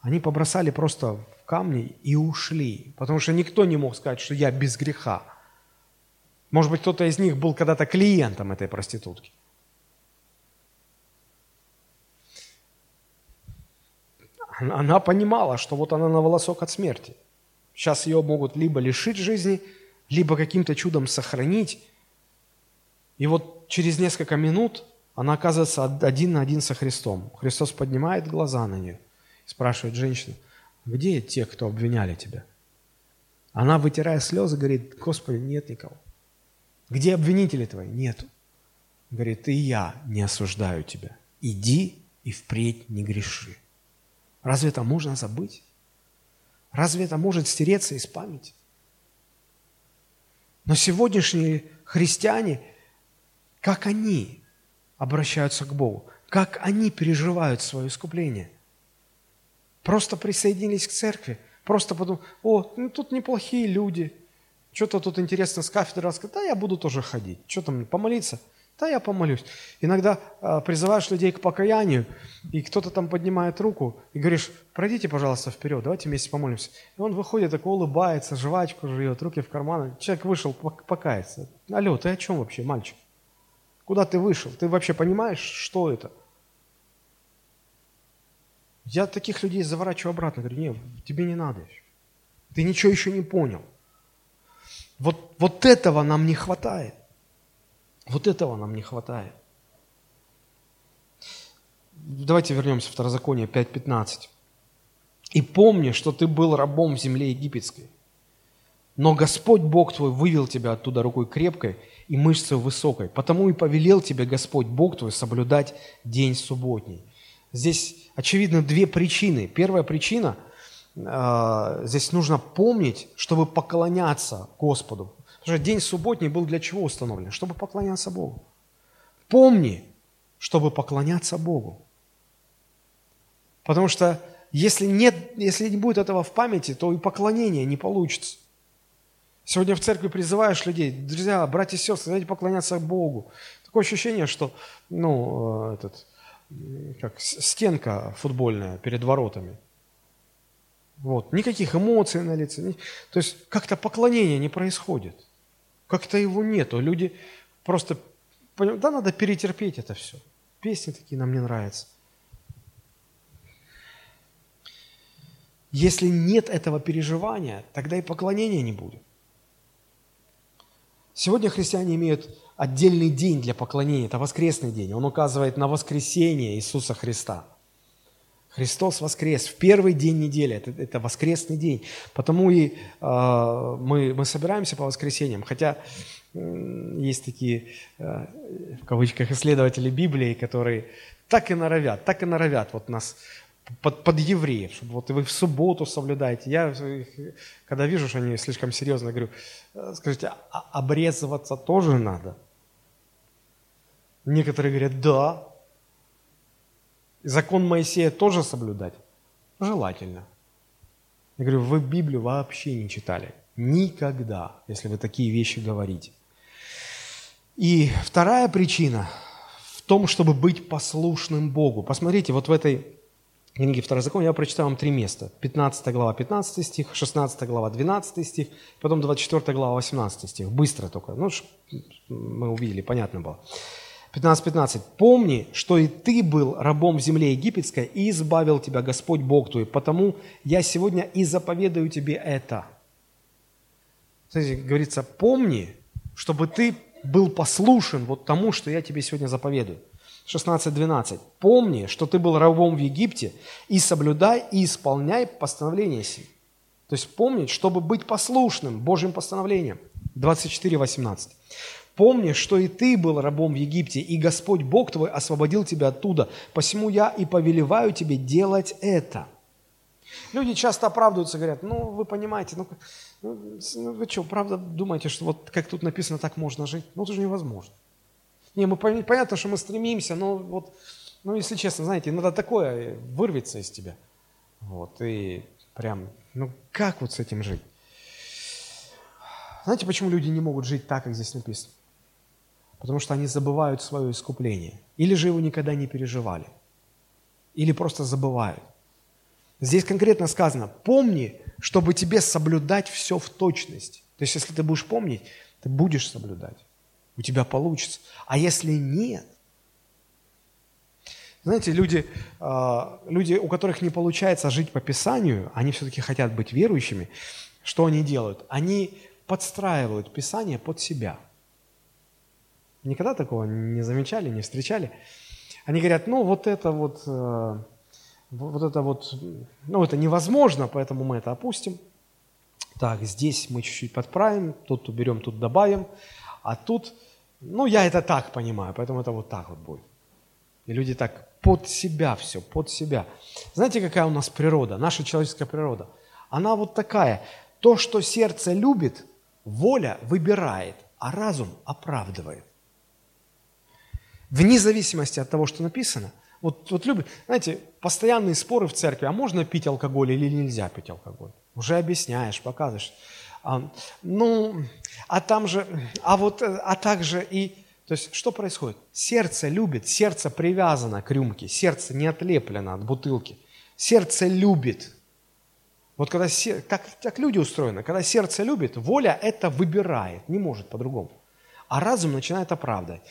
они побросали просто в камни и ушли. Потому что никто не мог сказать, что я без греха. Может быть, кто-то из них был когда-то клиентом этой проститутки. Она понимала, что вот она на волосок от смерти. Сейчас ее могут либо лишить жизни, либо каким-то чудом сохранить, и вот через несколько минут она оказывается один на один со Христом. Христос поднимает глаза на нее и спрашивает женщину, где те, кто обвиняли тебя? Она, вытирая слезы, говорит, Господи, нет никого. Где обвинители твои? Нету. Говорит, и я не осуждаю тебя. Иди и впредь не греши. Разве это можно забыть? Разве это может стереться из памяти? Но сегодняшние христиане – как они обращаются к Богу, как они переживают свое искупление. Просто присоединились к церкви, просто подумали, о, ну тут неплохие люди, что-то тут интересно с кафедры рассказать, да я буду тоже ходить, что там, помолиться? Да, я помолюсь. Иногда э, призываешь людей к покаянию, и кто-то там поднимает руку, и говоришь, пройдите, пожалуйста, вперед, давайте вместе помолимся. И он выходит, такой улыбается, жвачку жует, руки в карманы. Человек вышел покаяться. Алло, ты о чем вообще, мальчик? Куда ты вышел? Ты вообще понимаешь, что это? Я таких людей заворачиваю обратно, говорю, нет, тебе не надо еще. Ты ничего еще не понял. Вот, вот этого нам не хватает. Вот этого нам не хватает. Давайте вернемся в Второзаконие 5.15. «И помни, что ты был рабом в земле египетской, но Господь Бог твой вывел тебя оттуда рукой крепкой и мышцей высокой. Потому и повелел тебе Господь Бог твой соблюдать день субботний. Здесь, очевидно, две причины. Первая причина э, – здесь нужно помнить, чтобы поклоняться Господу. Потому что день субботний был для чего установлен? Чтобы поклоняться Богу. Помни, чтобы поклоняться Богу. Потому что если, нет, если не будет этого в памяти, то и поклонение не получится. Сегодня в церкви призываешь людей, друзья, братья и сестры, давайте поклоняться Богу. Такое ощущение, что, ну, э, этот, как стенка футбольная перед воротами. Вот, никаких эмоций на лице. То есть как-то поклонение не происходит. Как-то его нету. Люди просто, да, надо перетерпеть это все. Песни такие нам не нравятся. Если нет этого переживания, тогда и поклонения не будет. Сегодня христиане имеют отдельный день для поклонения, это воскресный день. Он указывает на воскресение Иисуса Христа. Христос воскрес в первый день недели, это, это воскресный день. Потому и э, мы, мы собираемся по воскресеньям, хотя э, есть такие, э, в кавычках, исследователи Библии, которые так и норовят, так и норовят вот нас под, под евреев, чтобы вот вы в субботу соблюдаете. Я, когда вижу, что они слишком серьезно, говорю, «Э, скажите, а обрезываться тоже надо? Некоторые говорят, да, Закон Моисея тоже соблюдать? Желательно. Я говорю, вы Библию вообще не читали. Никогда, если вы такие вещи говорите. И вторая причина в том, чтобы быть послушным Богу. Посмотрите, вот в этой книге Второзакон я прочитаю вам три места. 15 глава, 15 стих, 16 глава, 12 стих, потом 24 глава, 18 стих. Быстро только. Ну, мы увидели, понятно было. 15.15. «Помни, что и ты был рабом в земле египетской, и избавил тебя Господь Бог твой, потому я сегодня и заповедаю тебе это». Смотрите, говорится, помни, чтобы ты был послушен вот тому, что я тебе сегодня заповедую. 16.12. «Помни, что ты был рабом в Египте, и соблюдай и исполняй постановления сии». То есть помнить, чтобы быть послушным Божьим постановлениям. 24.18. Помни, что и ты был рабом в Египте, и Господь Бог твой освободил тебя оттуда. Посему я и повелеваю тебе делать это. Люди часто оправдываются, говорят, ну, вы понимаете, ну, ну, ну вы что, правда думаете, что вот как тут написано, так можно жить? Ну, это же невозможно. Не, мы понятно, что мы стремимся, но вот, ну, если честно, знаете, иногда такое вырвется из тебя. Вот, и прям, ну, как вот с этим жить? Знаете, почему люди не могут жить так, как здесь написано? потому что они забывают свое искупление. Или же его никогда не переживали. Или просто забывают. Здесь конкретно сказано, помни, чтобы тебе соблюдать все в точности. То есть, если ты будешь помнить, ты будешь соблюдать. У тебя получится. А если нет, знаете, люди, а, люди, у которых не получается жить по Писанию, они все-таки хотят быть верующими, что они делают? Они подстраивают Писание под себя – Никогда такого не замечали, не встречали? Они говорят, ну вот это вот, э, вот это вот, ну это невозможно, поэтому мы это опустим. Так, здесь мы чуть-чуть подправим, тут уберем, тут добавим, а тут, ну я это так понимаю, поэтому это вот так вот будет. И люди так под себя все, под себя. Знаете, какая у нас природа, наша человеческая природа? Она вот такая. То, что сердце любит, воля выбирает, а разум оправдывает вне зависимости от того, что написано. Вот, вот любят, знаете, постоянные споры в церкви, а можно пить алкоголь или нельзя пить алкоголь? Уже объясняешь, показываешь. А, ну, а там же, а вот, а также и, то есть что происходит? Сердце любит, сердце привязано к рюмке, сердце не отлеплено от бутылки. Сердце любит. Вот когда, как, как люди устроены, когда сердце любит, воля это выбирает, не может по-другому. А разум начинает оправдывать.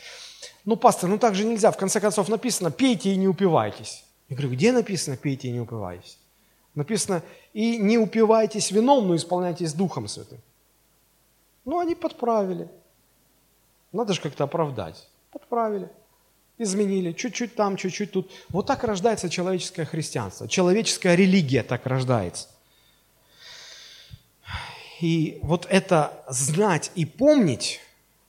Ну, пастор, ну так же нельзя. В конце концов написано, пейте и не упивайтесь. Я говорю, где написано, пейте и не упивайтесь? Написано, и не упивайтесь вином, но исполняйтесь Духом Святым. Ну, они подправили. Надо же как-то оправдать. Подправили. Изменили. Чуть-чуть там, чуть-чуть тут. Вот так рождается человеческое христианство. Человеческая религия так рождается. И вот это знать и помнить,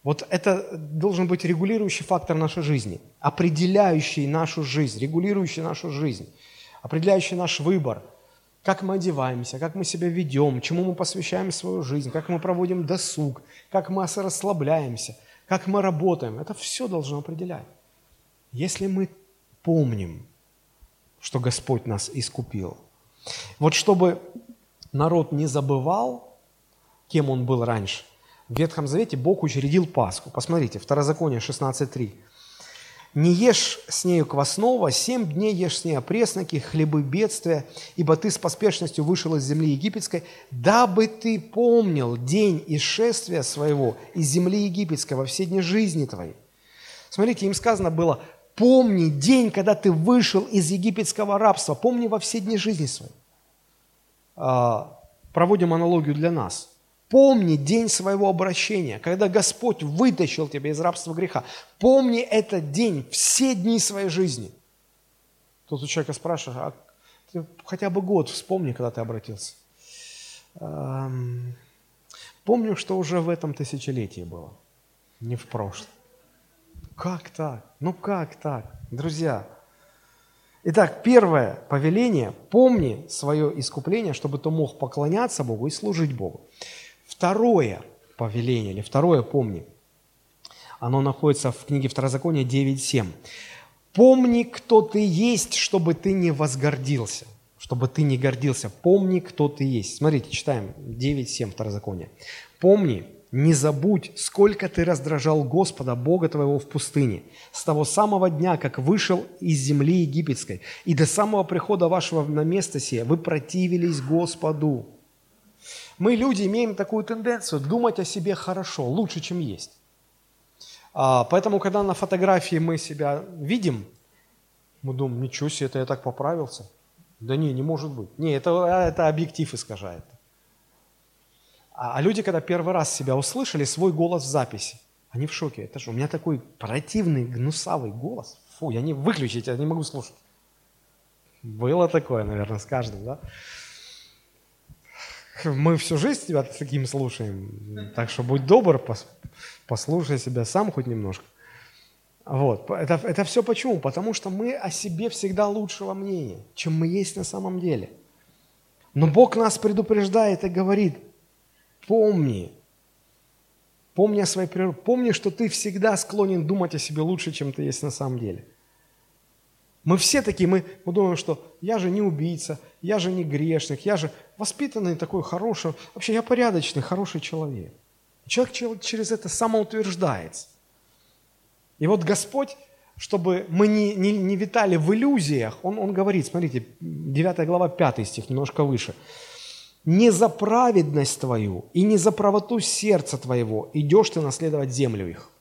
вот это должен быть регулирующий фактор нашей жизни, определяющий нашу жизнь, регулирующий нашу жизнь, определяющий наш выбор, как мы одеваемся, как мы себя ведем, чему мы посвящаем свою жизнь, как мы проводим досуг, как мы расслабляемся, как мы работаем. Это все должно определять. Если мы помним, что Господь нас искупил, вот чтобы народ не забывал, кем он был раньше, в Ветхом Завете Бог учредил Пасху. Посмотрите, Второзаконие 16.3. «Не ешь с нею квасного, семь дней ешь с ней опресноки, хлебы бедствия, ибо ты с поспешностью вышел из земли египетской, дабы ты помнил день исшествия своего из земли египетской во все дни жизни твоей». Смотрите, им сказано было, помни день, когда ты вышел из египетского рабства, помни во все дни жизни своей. А, проводим аналогию для нас – Помни день своего обращения, когда Господь вытащил тебя из рабства греха. Помни этот день, все дни своей жизни. Тут у человека спрашивают, а, Ты хотя бы год вспомни, когда ты обратился. Помню, что уже в этом тысячелетии было, не в прошлом. Как так? Ну как так? Друзья, Итак, первое повеление – помни свое искупление, чтобы ты мог поклоняться Богу и служить Богу. Второе повеление, или второе помни, оно находится в книге Второзакония 9.7. «Помни, кто ты есть, чтобы ты не возгордился» чтобы ты не гордился. Помни, кто ты есть. Смотрите, читаем 9.7 Второзакония. Помни, не забудь, сколько ты раздражал Господа, Бога твоего в пустыне, с того самого дня, как вышел из земли египетской, и до самого прихода вашего на место сие вы противились Господу. Мы, люди, имеем такую тенденцию думать о себе хорошо, лучше, чем есть. А, поэтому, когда на фотографии мы себя видим, мы думаем, ничего себе, это я так поправился. Да не, не может быть. Не, это, это объектив искажает. А, а люди, когда первый раз себя услышали, свой голос в записи, они в шоке. Это же у меня такой противный, гнусавый голос. Фу, я не выключить, я не могу слушать. Было такое, наверное, с каждым, да? Мы всю жизнь тебя таким слушаем. Так что будь добр, послушай себя сам хоть немножко. Вот. Это, это все почему? Потому что мы о себе всегда лучшего мнения, чем мы есть на самом деле. Но Бог нас предупреждает и говорит, помни, помни о своей природе, помни, что ты всегда склонен думать о себе лучше, чем ты есть на самом деле. Мы все такие, мы, мы думаем, что я же не убийца, я же не грешник, я же воспитанный такой хороший, вообще я порядочный, хороший человек. Человек через это самоутверждается. И вот Господь, чтобы мы не, не, не витали в иллюзиях, он, он говорит, смотрите, 9 глава, 5 стих, немножко выше. «Не за праведность твою и не за правоту сердца твоего идешь ты наследовать землю их».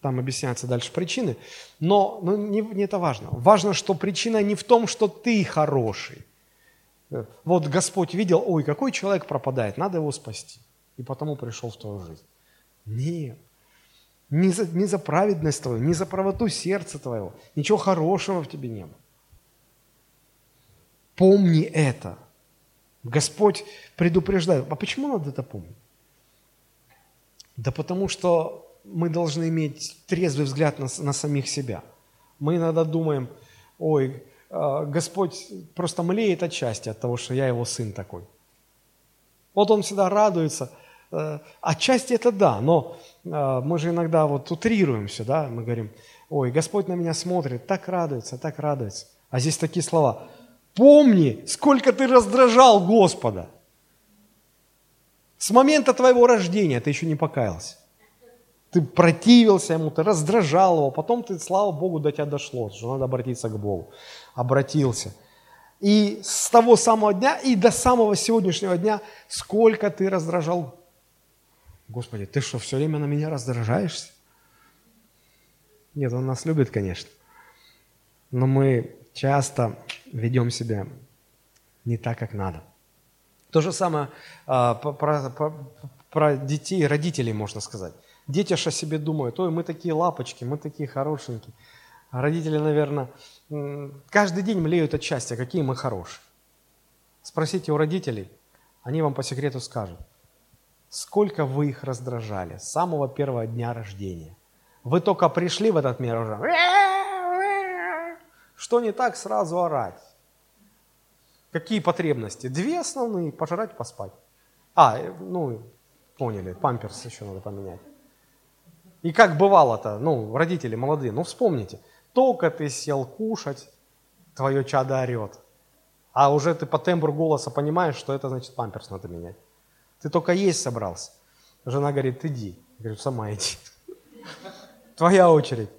Там объясняются дальше причины, но, но не, не это важно. Важно, что причина не в том, что ты хороший. Вот Господь видел, ой, какой человек пропадает, надо его спасти. И потому пришел в твою жизнь. Нет. Ни за, ни за праведность твою, ни за правоту сердца твоего. Ничего хорошего в тебе не было. Помни это. Господь предупреждает. А почему надо это помнить? Да потому что мы должны иметь трезвый взгляд на, на самих себя. Мы иногда думаем, ой, а, Господь просто млеет от счастья от того, что я его сын такой. Вот он всегда радуется – Э, отчасти это да, но э, мы же иногда вот утрируемся, да, мы говорим, ой, Господь на меня смотрит, так радуется, так радуется. А здесь такие слова. Помни, сколько ты раздражал Господа. С момента твоего рождения ты еще не покаялся. Ты противился ему, ты раздражал его, потом ты, слава Богу, до тебя дошло, что надо обратиться к Богу. Обратился. И с того самого дня и до самого сегодняшнего дня, сколько ты раздражал Господи, ты что, все время на меня раздражаешься? Нет, Он нас любит, конечно. Но мы часто ведем себя не так, как надо. То же самое а, про, про, про детей, родителей можно сказать. Дети же о себе думают, ой, мы такие лапочки, мы такие хорошенькие. А родители, наверное, каждый день млеют от счастья, какие мы хорошие. Спросите у родителей, они вам по секрету скажут – Сколько вы их раздражали с самого первого дня рождения. Вы только пришли в этот мир уже. Что не так, сразу орать. Какие потребности? Две основные. Пожрать, поспать. А, ну, поняли, памперс еще надо поменять. И как бывало-то, ну, родители молодые, ну, вспомните. Только ты сел кушать, твое чадо орет. А уже ты по тембру голоса понимаешь, что это значит памперс надо менять. Ты только есть собрался. Жена говорит, иди. Я говорю, сама иди. Твоя очередь.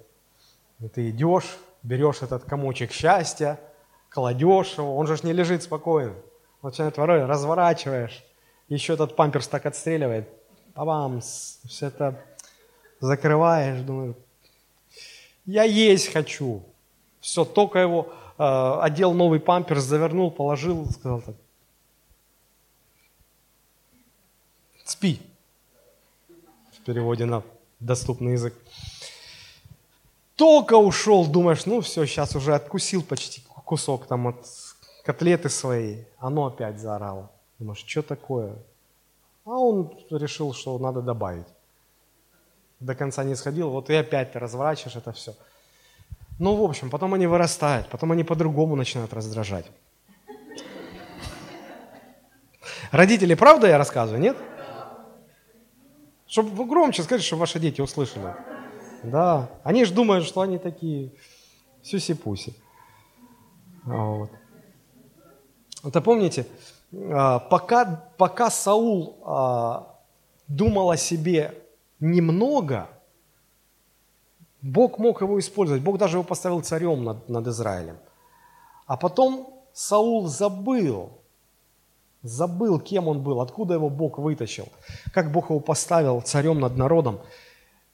И ты идешь, берешь этот комочек счастья, кладешь его, он же не лежит спокойно. Начинает ворой, разворачиваешь, еще этот памперс так отстреливает. Пабам, все это закрываешь, думаю, я есть хочу. Все, только его э, одел новый памперс, завернул, положил, сказал так, Спи. В переводе на доступный язык. Только ушел, думаешь, ну все, сейчас уже откусил почти кусок там от котлеты свои, оно опять заорало. Думаешь, что такое? А он решил, что надо добавить. До конца не сходил, вот и опять ты разворачиваешь это все. Ну, в общем, потом они вырастают, потом они по-другому начинают раздражать. Родители, правда я рассказываю, нет? Чтобы громче сказать, чтобы ваши дети услышали. Да, они же думают, что они такие сюси-пуси. Вот. Это помните, а, пока, пока Саул а, думал о себе немного, Бог мог его использовать. Бог даже его поставил царем над, над Израилем. А потом Саул забыл, забыл, кем он был, откуда его Бог вытащил, как Бог его поставил царем над народом.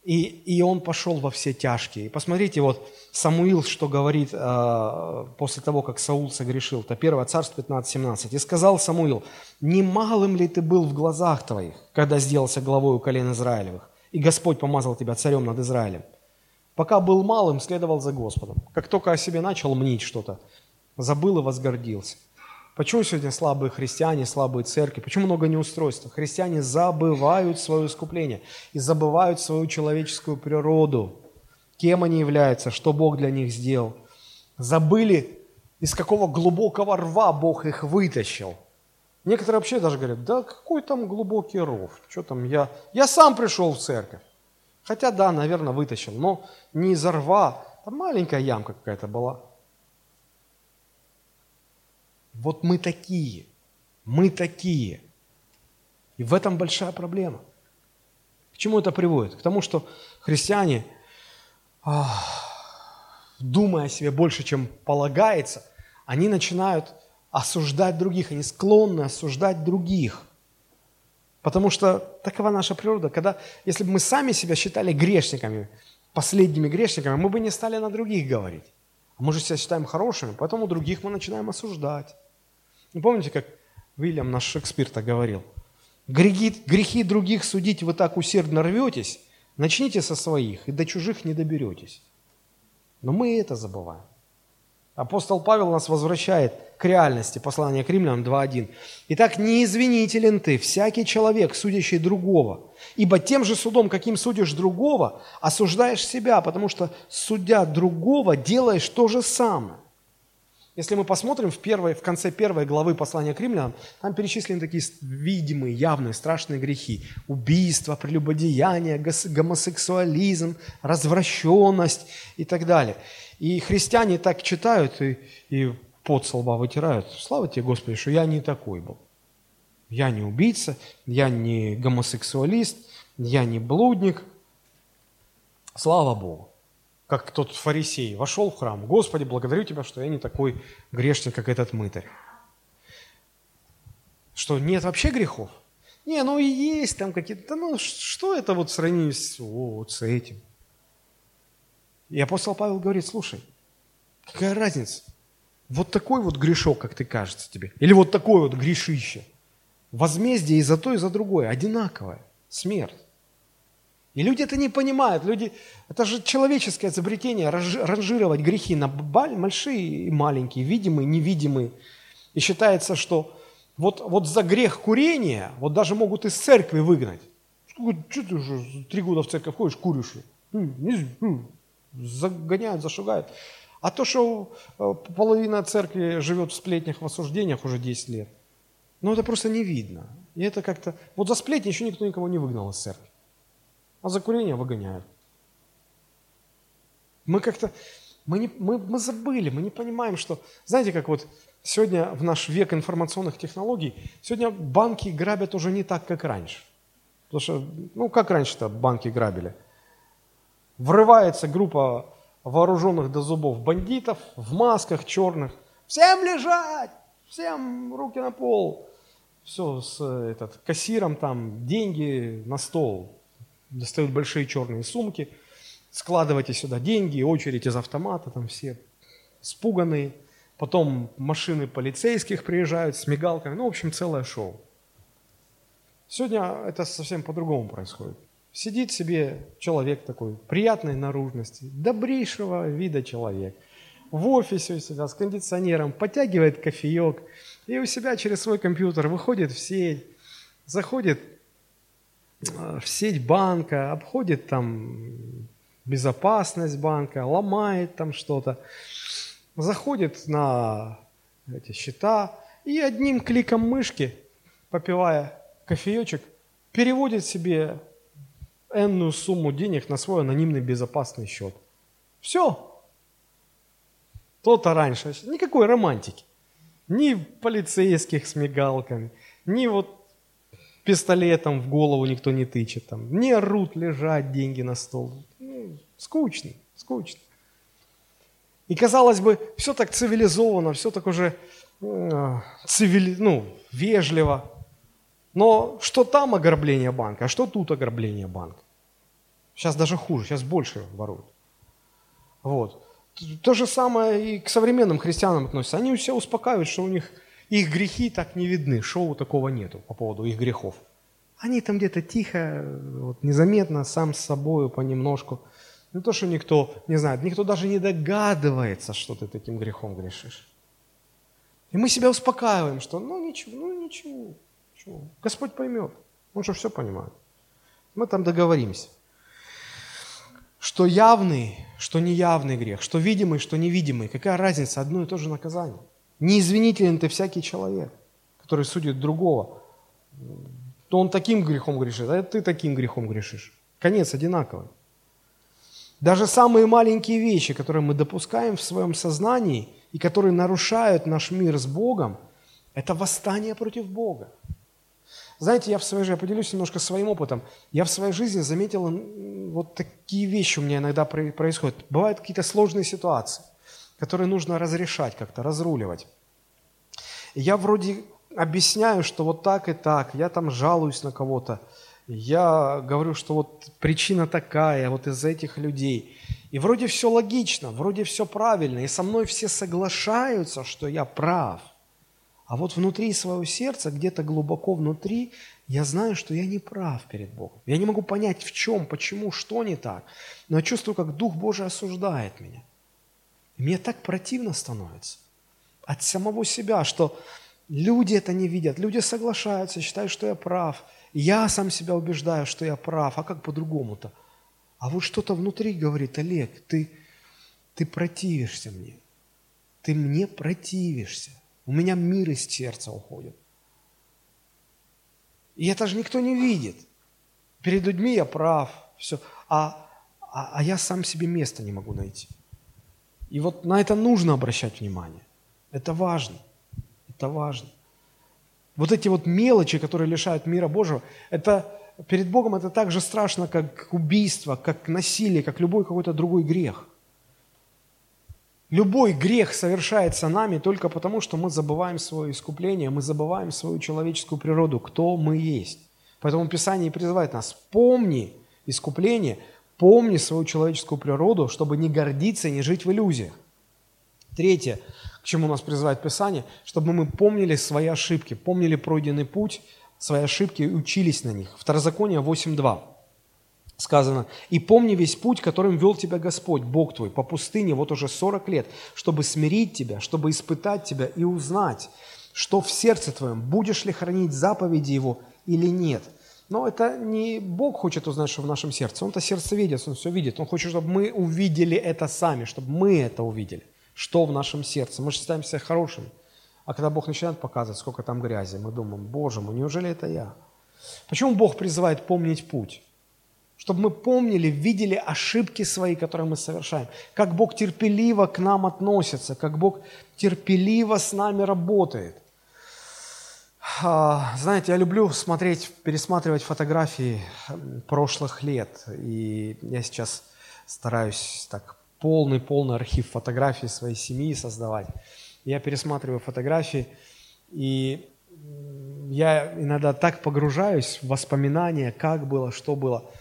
И, и он пошел во все тяжкие. И посмотрите, вот Самуил, что говорит э, после того, как Саул согрешил. Это 1 Царство 15-17. «И сказал Самуил, немалым ли ты был в глазах твоих, когда сделался главой у колен Израилевых, и Господь помазал тебя царем над Израилем? Пока был малым, следовал за Господом. Как только о себе начал мнить что-то, забыл и возгордился. Почему сегодня слабые христиане, слабые церкви? Почему много неустройства? Христиане забывают свое искупление и забывают свою человеческую природу. Кем они являются, что Бог для них сделал. Забыли, из какого глубокого рва Бог их вытащил. Некоторые вообще даже говорят, да какой там глубокий ров, что там, я, я сам пришел в церковь. Хотя да, наверное, вытащил, но не из рва, там маленькая ямка какая-то была. Вот мы такие, мы такие. И в этом большая проблема. К чему это приводит? К тому, что христиане, думая о себе больше, чем полагается, они начинают осуждать других, они склонны осуждать других. Потому что такова наша природа. Когда, если бы мы сами себя считали грешниками, последними грешниками, мы бы не стали на других говорить. А мы же себя считаем хорошими, поэтому других мы начинаем осуждать. Не помните, как Уильям, наш Шекспир, так говорил? Грехи, грехи других судить вы так усердно рветесь, начните со своих, и до чужих не доберетесь. Но мы это забываем. Апостол Павел нас возвращает к реальности, послание к римлянам 2.1. «Итак, не извинителен ты, всякий человек, судящий другого, ибо тем же судом, каким судишь другого, осуждаешь себя, потому что, судя другого, делаешь то же самое». Если мы посмотрим в, первой, в конце первой главы послания к римлянам, там перечислены такие видимые, явные, страшные грехи. Убийство, прелюбодеяние, гомосексуализм, развращенность и так далее. И христиане так читают и, и под лба вытирают. Слава тебе, Господи, что я не такой был. Я не убийца, я не гомосексуалист, я не блудник. Слава Богу как тот фарисей, вошел в храм. Господи, благодарю Тебя, что я не такой грешник, как этот мытарь. Что, нет вообще грехов? Не, ну и есть там какие-то, ну что это вот в сравнении с, вот с этим? И апостол Павел говорит, слушай, какая разница? Вот такой вот грешок, как ты кажется тебе, или вот такой вот грешище. Возмездие и за то, и за другое одинаковое. Смерть. И люди это не понимают. Люди, это же человеческое изобретение, ранжировать грехи на большие и маленькие, видимые, невидимые. И считается, что вот, вот за грех курения вот даже могут из церкви выгнать. Что, что ты уже три года в церковь ходишь, куришь? Загоняют, зашугают. А то, что э, половина церкви живет в сплетнях, в осуждениях уже 10 лет, ну это просто не видно. И это как-то... Вот за сплетни еще никто никого не выгнал из церкви а за курение выгоняют. Мы как-то, мы, не, мы, мы забыли, мы не понимаем, что, знаете, как вот сегодня в наш век информационных технологий, сегодня банки грабят уже не так, как раньше. Потому что, ну, как раньше-то банки грабили? Врывается группа вооруженных до зубов бандитов в масках черных. Всем лежать! Всем руки на пол! Все, с этот, кассиром там, деньги на стол достают большие черные сумки, складывайте сюда деньги, очередь из автомата, там все спуганные. Потом машины полицейских приезжают с мигалками. Ну, в общем, целое шоу. Сегодня это совсем по-другому происходит. Сидит себе человек такой, приятной наружности, добрейшего вида человек. в офисе у себя с кондиционером, подтягивает кофеек, и у себя через свой компьютер выходит в сеть, заходит э, в сеть банка, обходит там безопасность банка, ломает там что-то, заходит на эти счета и одним кликом мышки, попивая кофеечек, переводит себе энную сумму денег на свой анонимный безопасный счет. Все. То-то раньше. Никакой романтики. Ни полицейских с мигалками, ни вот пистолетом в голову никто не тычет, там, не орут, лежать деньги на стол. Ну, скучно, скучно. И казалось бы, все так цивилизованно, все так уже э, цивили, ну, вежливо. Но что там ограбление банка, а что тут ограбление банка? Сейчас даже хуже, сейчас больше воруют. Вот. То же самое и к современным христианам относится. Они все успокаивают, что у них их грехи так не видны, шоу такого нету по поводу их грехов. Они там где-то тихо, вот, незаметно, сам с собой, понемножку. Не то, что никто не знает, никто даже не догадывается, что ты таким грехом грешишь. И мы себя успокаиваем, что ну ничего, ну ничего, Господь поймет, Он же все понимает. Мы там договоримся что явный, что неявный грех, что видимый, что невидимый. Какая разница? Одно и то же наказание. Неизвинителен ты всякий человек, который судит другого. То он таким грехом грешит, а ты таким грехом грешишь. Конец одинаковый. Даже самые маленькие вещи, которые мы допускаем в своем сознании и которые нарушают наш мир с Богом, это восстание против Бога. Знаете, я в своей жизни, я поделюсь немножко своим опытом. Я в своей жизни заметил вот такие вещи у меня иногда происходят. Бывают какие-то сложные ситуации, которые нужно разрешать как-то, разруливать. Я вроде объясняю, что вот так и так, я там жалуюсь на кого-то, я говорю, что вот причина такая, вот из этих людей. И вроде все логично, вроде все правильно, и со мной все соглашаются, что я прав – а вот внутри своего сердца, где-то глубоко внутри, я знаю, что я не прав перед Богом. Я не могу понять, в чем, почему, что не так. Но я чувствую, как Дух Божий осуждает меня. И мне так противно становится от самого себя, что люди это не видят, люди соглашаются, считают, что я прав. Я сам себя убеждаю, что я прав, а как по-другому-то? А вот что-то внутри говорит, Олег, ты, ты противишься мне. Ты мне противишься. У меня мир из сердца уходит. И это же никто не видит. Перед людьми я прав, все. А, а, а я сам себе места не могу найти. И вот на это нужно обращать внимание. Это важно. Это важно. Вот эти вот мелочи, которые лишают мира Божьего, это перед Богом это так же страшно, как убийство, как насилие, как любой какой-то другой грех – Любой грех совершается нами только потому, что мы забываем свое искупление, мы забываем свою человеческую природу, кто мы есть. Поэтому Писание призывает нас, помни искупление, помни свою человеческую природу, чтобы не гордиться и не жить в иллюзиях. Третье, к чему нас призывает Писание, чтобы мы помнили свои ошибки, помнили пройденный путь, свои ошибки и учились на них. Второзаконие 8.2 сказано, «И помни весь путь, которым вел тебя Господь, Бог твой, по пустыне вот уже 40 лет, чтобы смирить тебя, чтобы испытать тебя и узнать, что в сердце твоем, будешь ли хранить заповеди Его или нет». Но это не Бог хочет узнать, что в нашем сердце. Он-то сердцевидец, Он все видит. Он хочет, чтобы мы увидели это сами, чтобы мы это увидели, что в нашем сердце. Мы же считаем себя хорошими. А когда Бог начинает показывать, сколько там грязи, мы думаем, Боже мой, неужели это я? Почему Бог призывает помнить путь? Чтобы мы помнили, видели ошибки свои, которые мы совершаем, как Бог терпеливо к нам относится, как Бог терпеливо с нами работает. А, знаете, я люблю смотреть, пересматривать фотографии прошлых лет, и я сейчас стараюсь так полный-полный архив фотографий своей семьи создавать. Я пересматриваю фотографии, и я иногда так погружаюсь в воспоминания, как было, что было –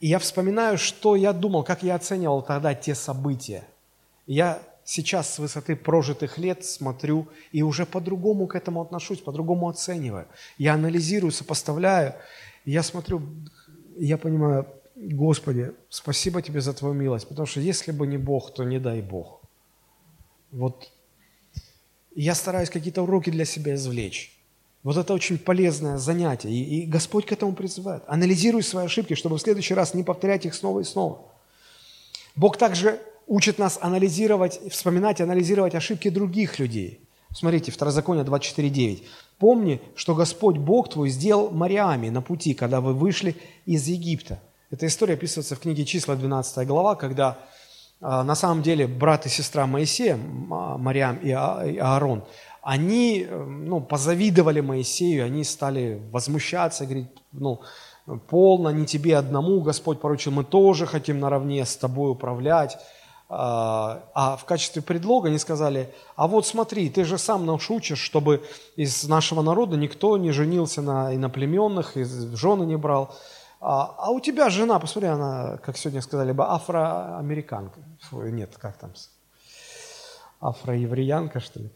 и я вспоминаю, что я думал, как я оценивал тогда те события. я сейчас с высоты прожитых лет смотрю и уже по-другому к этому отношусь, по-другому оцениваю. Я анализирую, сопоставляю, я смотрю, я понимаю, Господи, спасибо Тебе за Твою милость, потому что если бы не Бог, то не дай Бог. Вот я стараюсь какие-то уроки для себя извлечь. Вот это очень полезное занятие. И, и Господь к этому призывает. Анализируй свои ошибки, чтобы в следующий раз не повторять их снова и снова. Бог также учит нас анализировать, вспоминать анализировать ошибки других людей. Смотрите, Второзаконие 24.9. «Помни, что Господь Бог твой сделал морями на пути, когда вы вышли из Египта». Эта история описывается в книге «Числа» 12 глава, когда а, на самом деле брат и сестра Моисея, Мариам и а, Аарон, они ну, позавидовали Моисею, они стали возмущаться, говорить, ну, полно, не тебе одному Господь поручил, мы тоже хотим наравне с тобой управлять. А, а в качестве предлога они сказали, а вот смотри, ты же сам нас учишь, чтобы из нашего народа никто не женился на иноплеменных, и жены не брал. А, а у тебя жена, посмотри, она, как сегодня сказали бы, афроамериканка. Фу, нет, как там? Афроевреянка, что ли?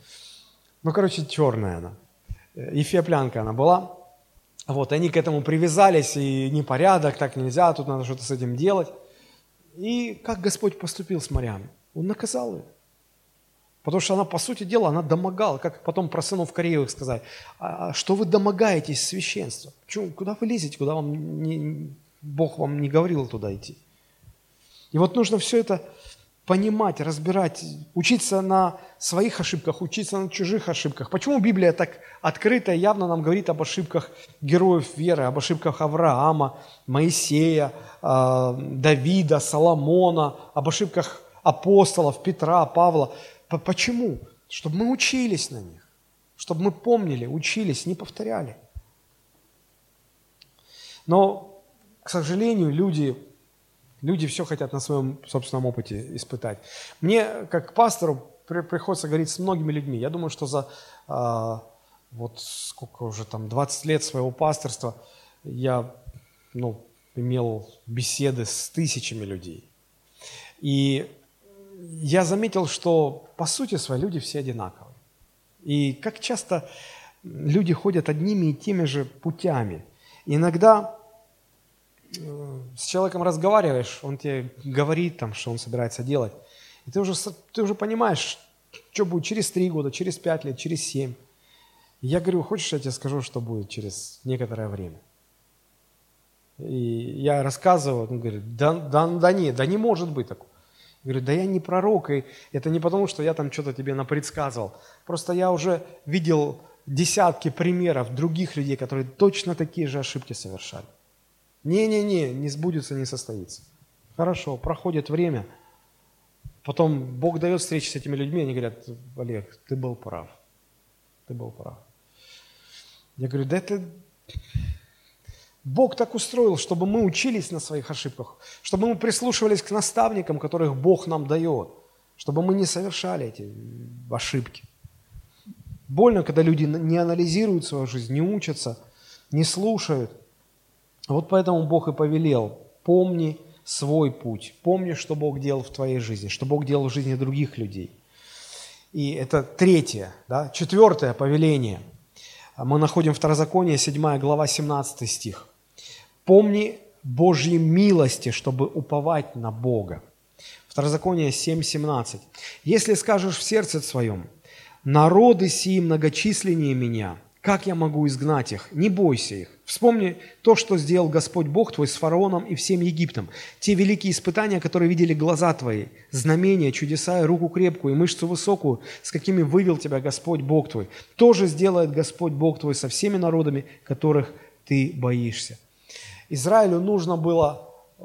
Ну, короче, черная она. Ефеоплянка она была. Вот, они к этому привязались, и непорядок, так нельзя, тут надо что-то с этим делать. И как Господь поступил с морями? Он наказал ее. Потому что она, по сути дела, она домогала, как потом про сынов Кореевых сказать, а, а что вы домогаетесь священства? Почему, куда вы лезете, куда вам не, Бог вам не говорил туда идти? И вот нужно все это понимать, разбирать, учиться на своих ошибках, учиться на чужих ошибках. Почему Библия так открыто и явно нам говорит об ошибках героев веры, об ошибках Авраама, Моисея, а, Давида, Соломона, об ошибках апостолов, Петра, Павла? Почему? Чтобы мы учились на них, чтобы мы помнили, учились, не повторяли. Но, к сожалению, люди, люди все хотят на своем собственном опыте испытать. Мне, как пастору, приходится говорить с многими людьми. Я думаю, что за а, вот сколько уже там, 20 лет своего пасторства я ну, имел беседы с тысячами людей. И я заметил, что по сути свои люди все одинаковые. И как часто люди ходят одними и теми же путями. иногда э, с человеком разговариваешь, он тебе говорит, там, что он собирается делать, и ты уже, ты уже понимаешь, что будет через три года, через пять лет, через семь. Я говорю, хочешь, я тебе скажу, что будет через некоторое время? И я рассказываю, он говорит, да, да, да нет, да не может быть такого. Я говорю, да я не пророк, и это не потому, что я там что-то тебе напредсказывал. Просто я уже видел десятки примеров других людей, которые точно такие же ошибки совершали. Не-не-не, не сбудется, не состоится. Хорошо, проходит время, потом Бог дает встречи с этими людьми, они говорят, Олег, ты был прав, ты был прав. Я говорю, да это Бог так устроил, чтобы мы учились на своих ошибках, чтобы мы прислушивались к наставникам, которых Бог нам дает, чтобы мы не совершали эти ошибки. Больно, когда люди не анализируют свою жизнь, не учатся, не слушают. Вот поэтому Бог и повелел, помни свой путь, помни, что Бог делал в твоей жизни, что Бог делал в жизни других людей. И это третье. Да? Четвертое повеление. Мы находим Второзаконие, 7 глава, 17 стих. Помни Божьи милости, чтобы уповать на Бога. Второзаконие 7.17. «Если скажешь в сердце своем, народы сии многочисленнее меня, как я могу изгнать их? Не бойся их. Вспомни то, что сделал Господь Бог твой с фараоном и всем Египтом. Те великие испытания, которые видели глаза твои, знамения, чудеса и руку крепкую, и мышцу высокую, с какими вывел тебя Господь Бог твой. Тоже сделает Господь Бог твой со всеми народами, которых ты боишься. Израилю нужно было э,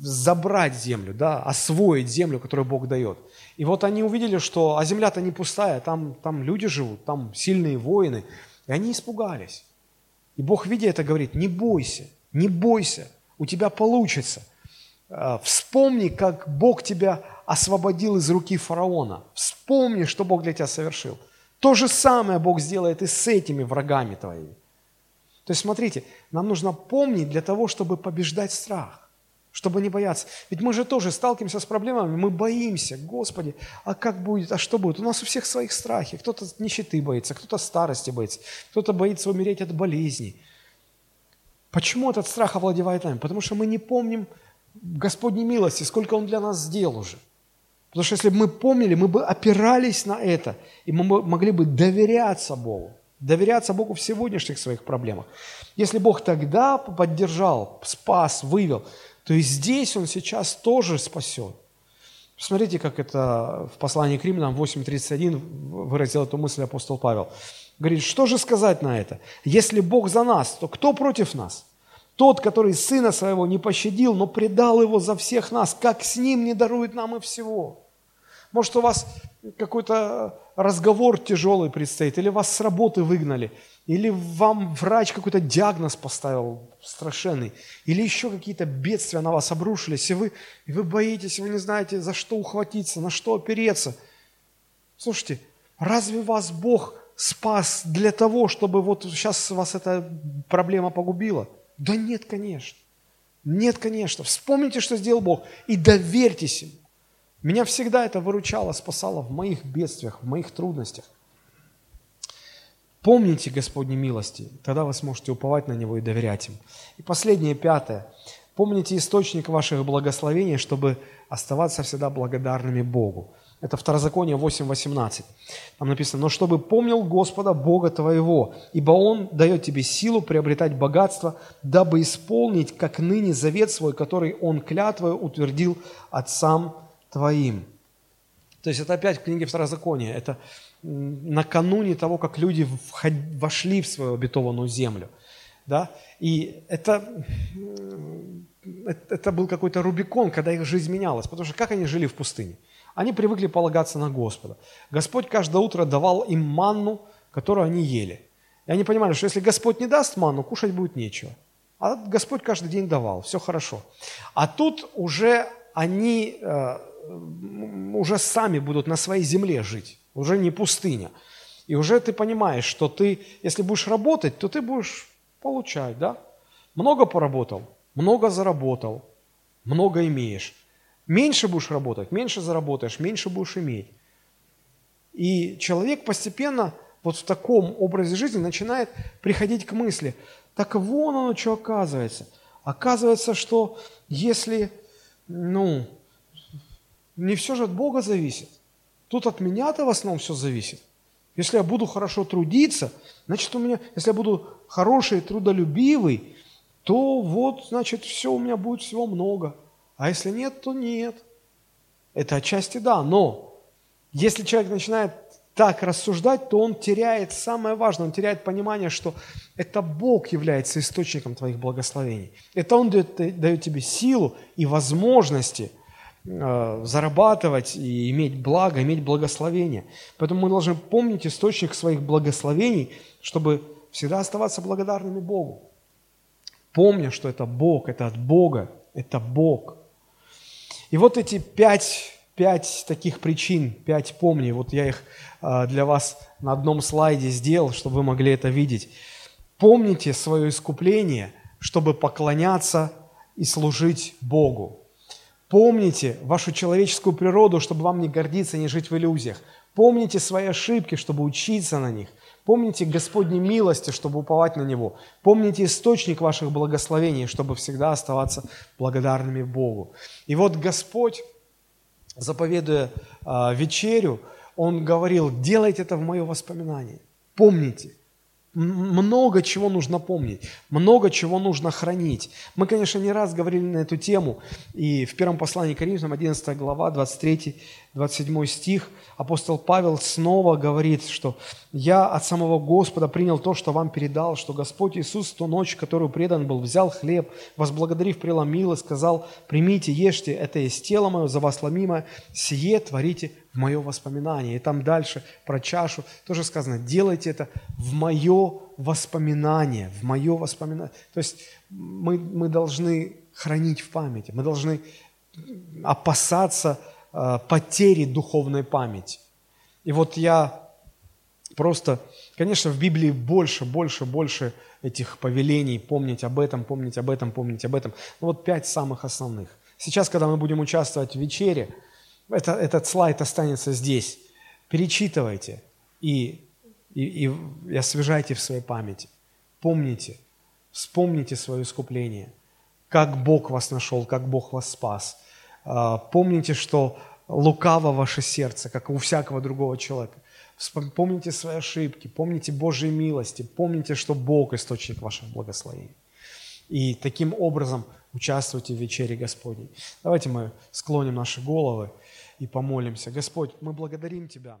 забрать землю, да, освоить землю, которую Бог дает. И вот они увидели, что а земля-то не пустая, там, там люди живут, там сильные воины. Они испугались. И Бог, видя это, говорит, не бойся, не бойся, у тебя получится. Э, вспомни, как Бог тебя освободил из руки фараона. Вспомни, что Бог для тебя совершил. То же самое Бог сделает и с этими врагами твоими. То есть, смотрите, нам нужно помнить для того, чтобы побеждать страх, чтобы не бояться. Ведь мы же тоже сталкиваемся с проблемами, мы боимся, Господи, а как будет, а что будет? У нас у всех своих страхи. Кто-то нищеты боится, кто-то старости боится, кто-то боится умереть от болезней. Почему этот страх овладевает нами? Потому что мы не помним Господней милости, сколько Он для нас сделал уже. Потому что если бы мы помнили, мы бы опирались на это, и мы могли бы доверяться Богу, доверяться Богу в сегодняшних своих проблемах. Если Бог тогда поддержал, спас, вывел, то и здесь Он сейчас тоже спасет. Смотрите, как это в послании к Римлянам 8.31 выразил эту мысль апостол Павел. Говорит, что же сказать на это? Если Бог за нас, то кто против нас? Тот, который сына своего не пощадил, но предал его за всех нас, как с ним не дарует нам и всего? Может, у вас какой-то разговор тяжелый предстоит, или вас с работы выгнали, или вам врач какой-то диагноз поставил страшенный, или еще какие-то бедствия на вас обрушились, и вы, и вы боитесь, вы не знаете, за что ухватиться, на что опереться. Слушайте, разве вас Бог спас для того, чтобы вот сейчас вас эта проблема погубила? Да нет, конечно. Нет, конечно. Вспомните, что сделал Бог, и доверьтесь Ему. Меня всегда это выручало, спасало в моих бедствиях, в моих трудностях. Помните Господни милости, тогда вы сможете уповать на Него и доверять им. И последнее, пятое. Помните источник ваших благословений, чтобы оставаться всегда благодарными Богу. Это Второзаконие 8.18. Там написано, «Но чтобы помнил Господа, Бога твоего, ибо Он дает тебе силу приобретать богатство, дабы исполнить, как ныне, завет свой, который Он клятвою утвердил отцам твоим». То есть это опять в книге Второзакония. Это накануне того, как люди вошли в свою обетованную землю. Да? И это, это был какой-то Рубикон, когда их жизнь менялась. Потому что как они жили в пустыне? Они привыкли полагаться на Господа. Господь каждое утро давал им манну, которую они ели. И они понимали, что если Господь не даст манну, кушать будет нечего. А Господь каждый день давал, все хорошо. А тут уже они э, уже сами будут на своей земле жить, уже не пустыня. И уже ты понимаешь, что ты, если будешь работать, то ты будешь получать, да? Много поработал, много заработал, много имеешь. Меньше будешь работать, меньше заработаешь, меньше будешь иметь. И человек постепенно вот в таком образе жизни начинает приходить к мысли, так вон оно что оказывается. Оказывается, что если, ну, не все же от Бога зависит. Тут от меня-то в основном все зависит. Если я буду хорошо трудиться, значит у меня, если я буду хороший, трудолюбивый, то вот, значит, все у меня будет всего много. А если нет, то нет. Это отчасти да, но если человек начинает так рассуждать, то он теряет самое важное, он теряет понимание, что это Бог является источником твоих благословений. Это Он дает, дает тебе силу и возможности зарабатывать и иметь благо, иметь благословение. Поэтому мы должны помнить источник своих благословений, чтобы всегда оставаться благодарными Богу. Помня, что это Бог, это от Бога, это Бог – и вот эти пять, пять таких причин, пять помни, вот я их а, для вас на одном слайде сделал, чтобы вы могли это видеть. Помните свое искупление, чтобы поклоняться и служить Богу. Помните вашу человеческую природу, чтобы вам не гордиться, не жить в иллюзиях. Помните свои ошибки, чтобы учиться на них. Помните Господней милости, чтобы уповать на Него. Помните источник ваших благословений, чтобы всегда оставаться благодарными Богу. И вот Господь, заповедуя э, вечерю, Он говорил, делайте это в мое воспоминание. Помните – много чего нужно помнить, много чего нужно хранить. Мы, конечно, не раз говорили на эту тему, и в первом послании к Коринфянам, 11 глава, 23-27 стих, апостол Павел снова говорит, что «Я от самого Господа принял то, что вам передал, что Господь Иисус в ту ночь, которую предан был, взял хлеб, возблагодарив, преломил и сказал, примите, ешьте, это есть тело мое, за вас ломимое, сие творите мое воспоминание. И там дальше про чашу тоже сказано, делайте это в мое воспоминание, в мое воспоминание. То есть мы, мы должны хранить в памяти, мы должны опасаться э, потери духовной памяти. И вот я просто, конечно, в Библии больше, больше, больше этих повелений, помнить об этом, помнить об этом, помнить об этом. Ну вот пять самых основных. Сейчас, когда мы будем участвовать в вечере, это, этот слайд останется здесь. Перечитывайте и, и, и освежайте в своей памяти. Помните, вспомните свое искупление, как Бог вас нашел, как Бог вас спас. А, помните, что лукаво ваше сердце, как у всякого другого человека. Помните свои ошибки, помните Божьи милости, помните, что Бог – источник ваших благословений. И таким образом участвуйте в вечере Господней. Давайте мы склоним наши головы и помолимся. Господь, мы благодарим Тебя.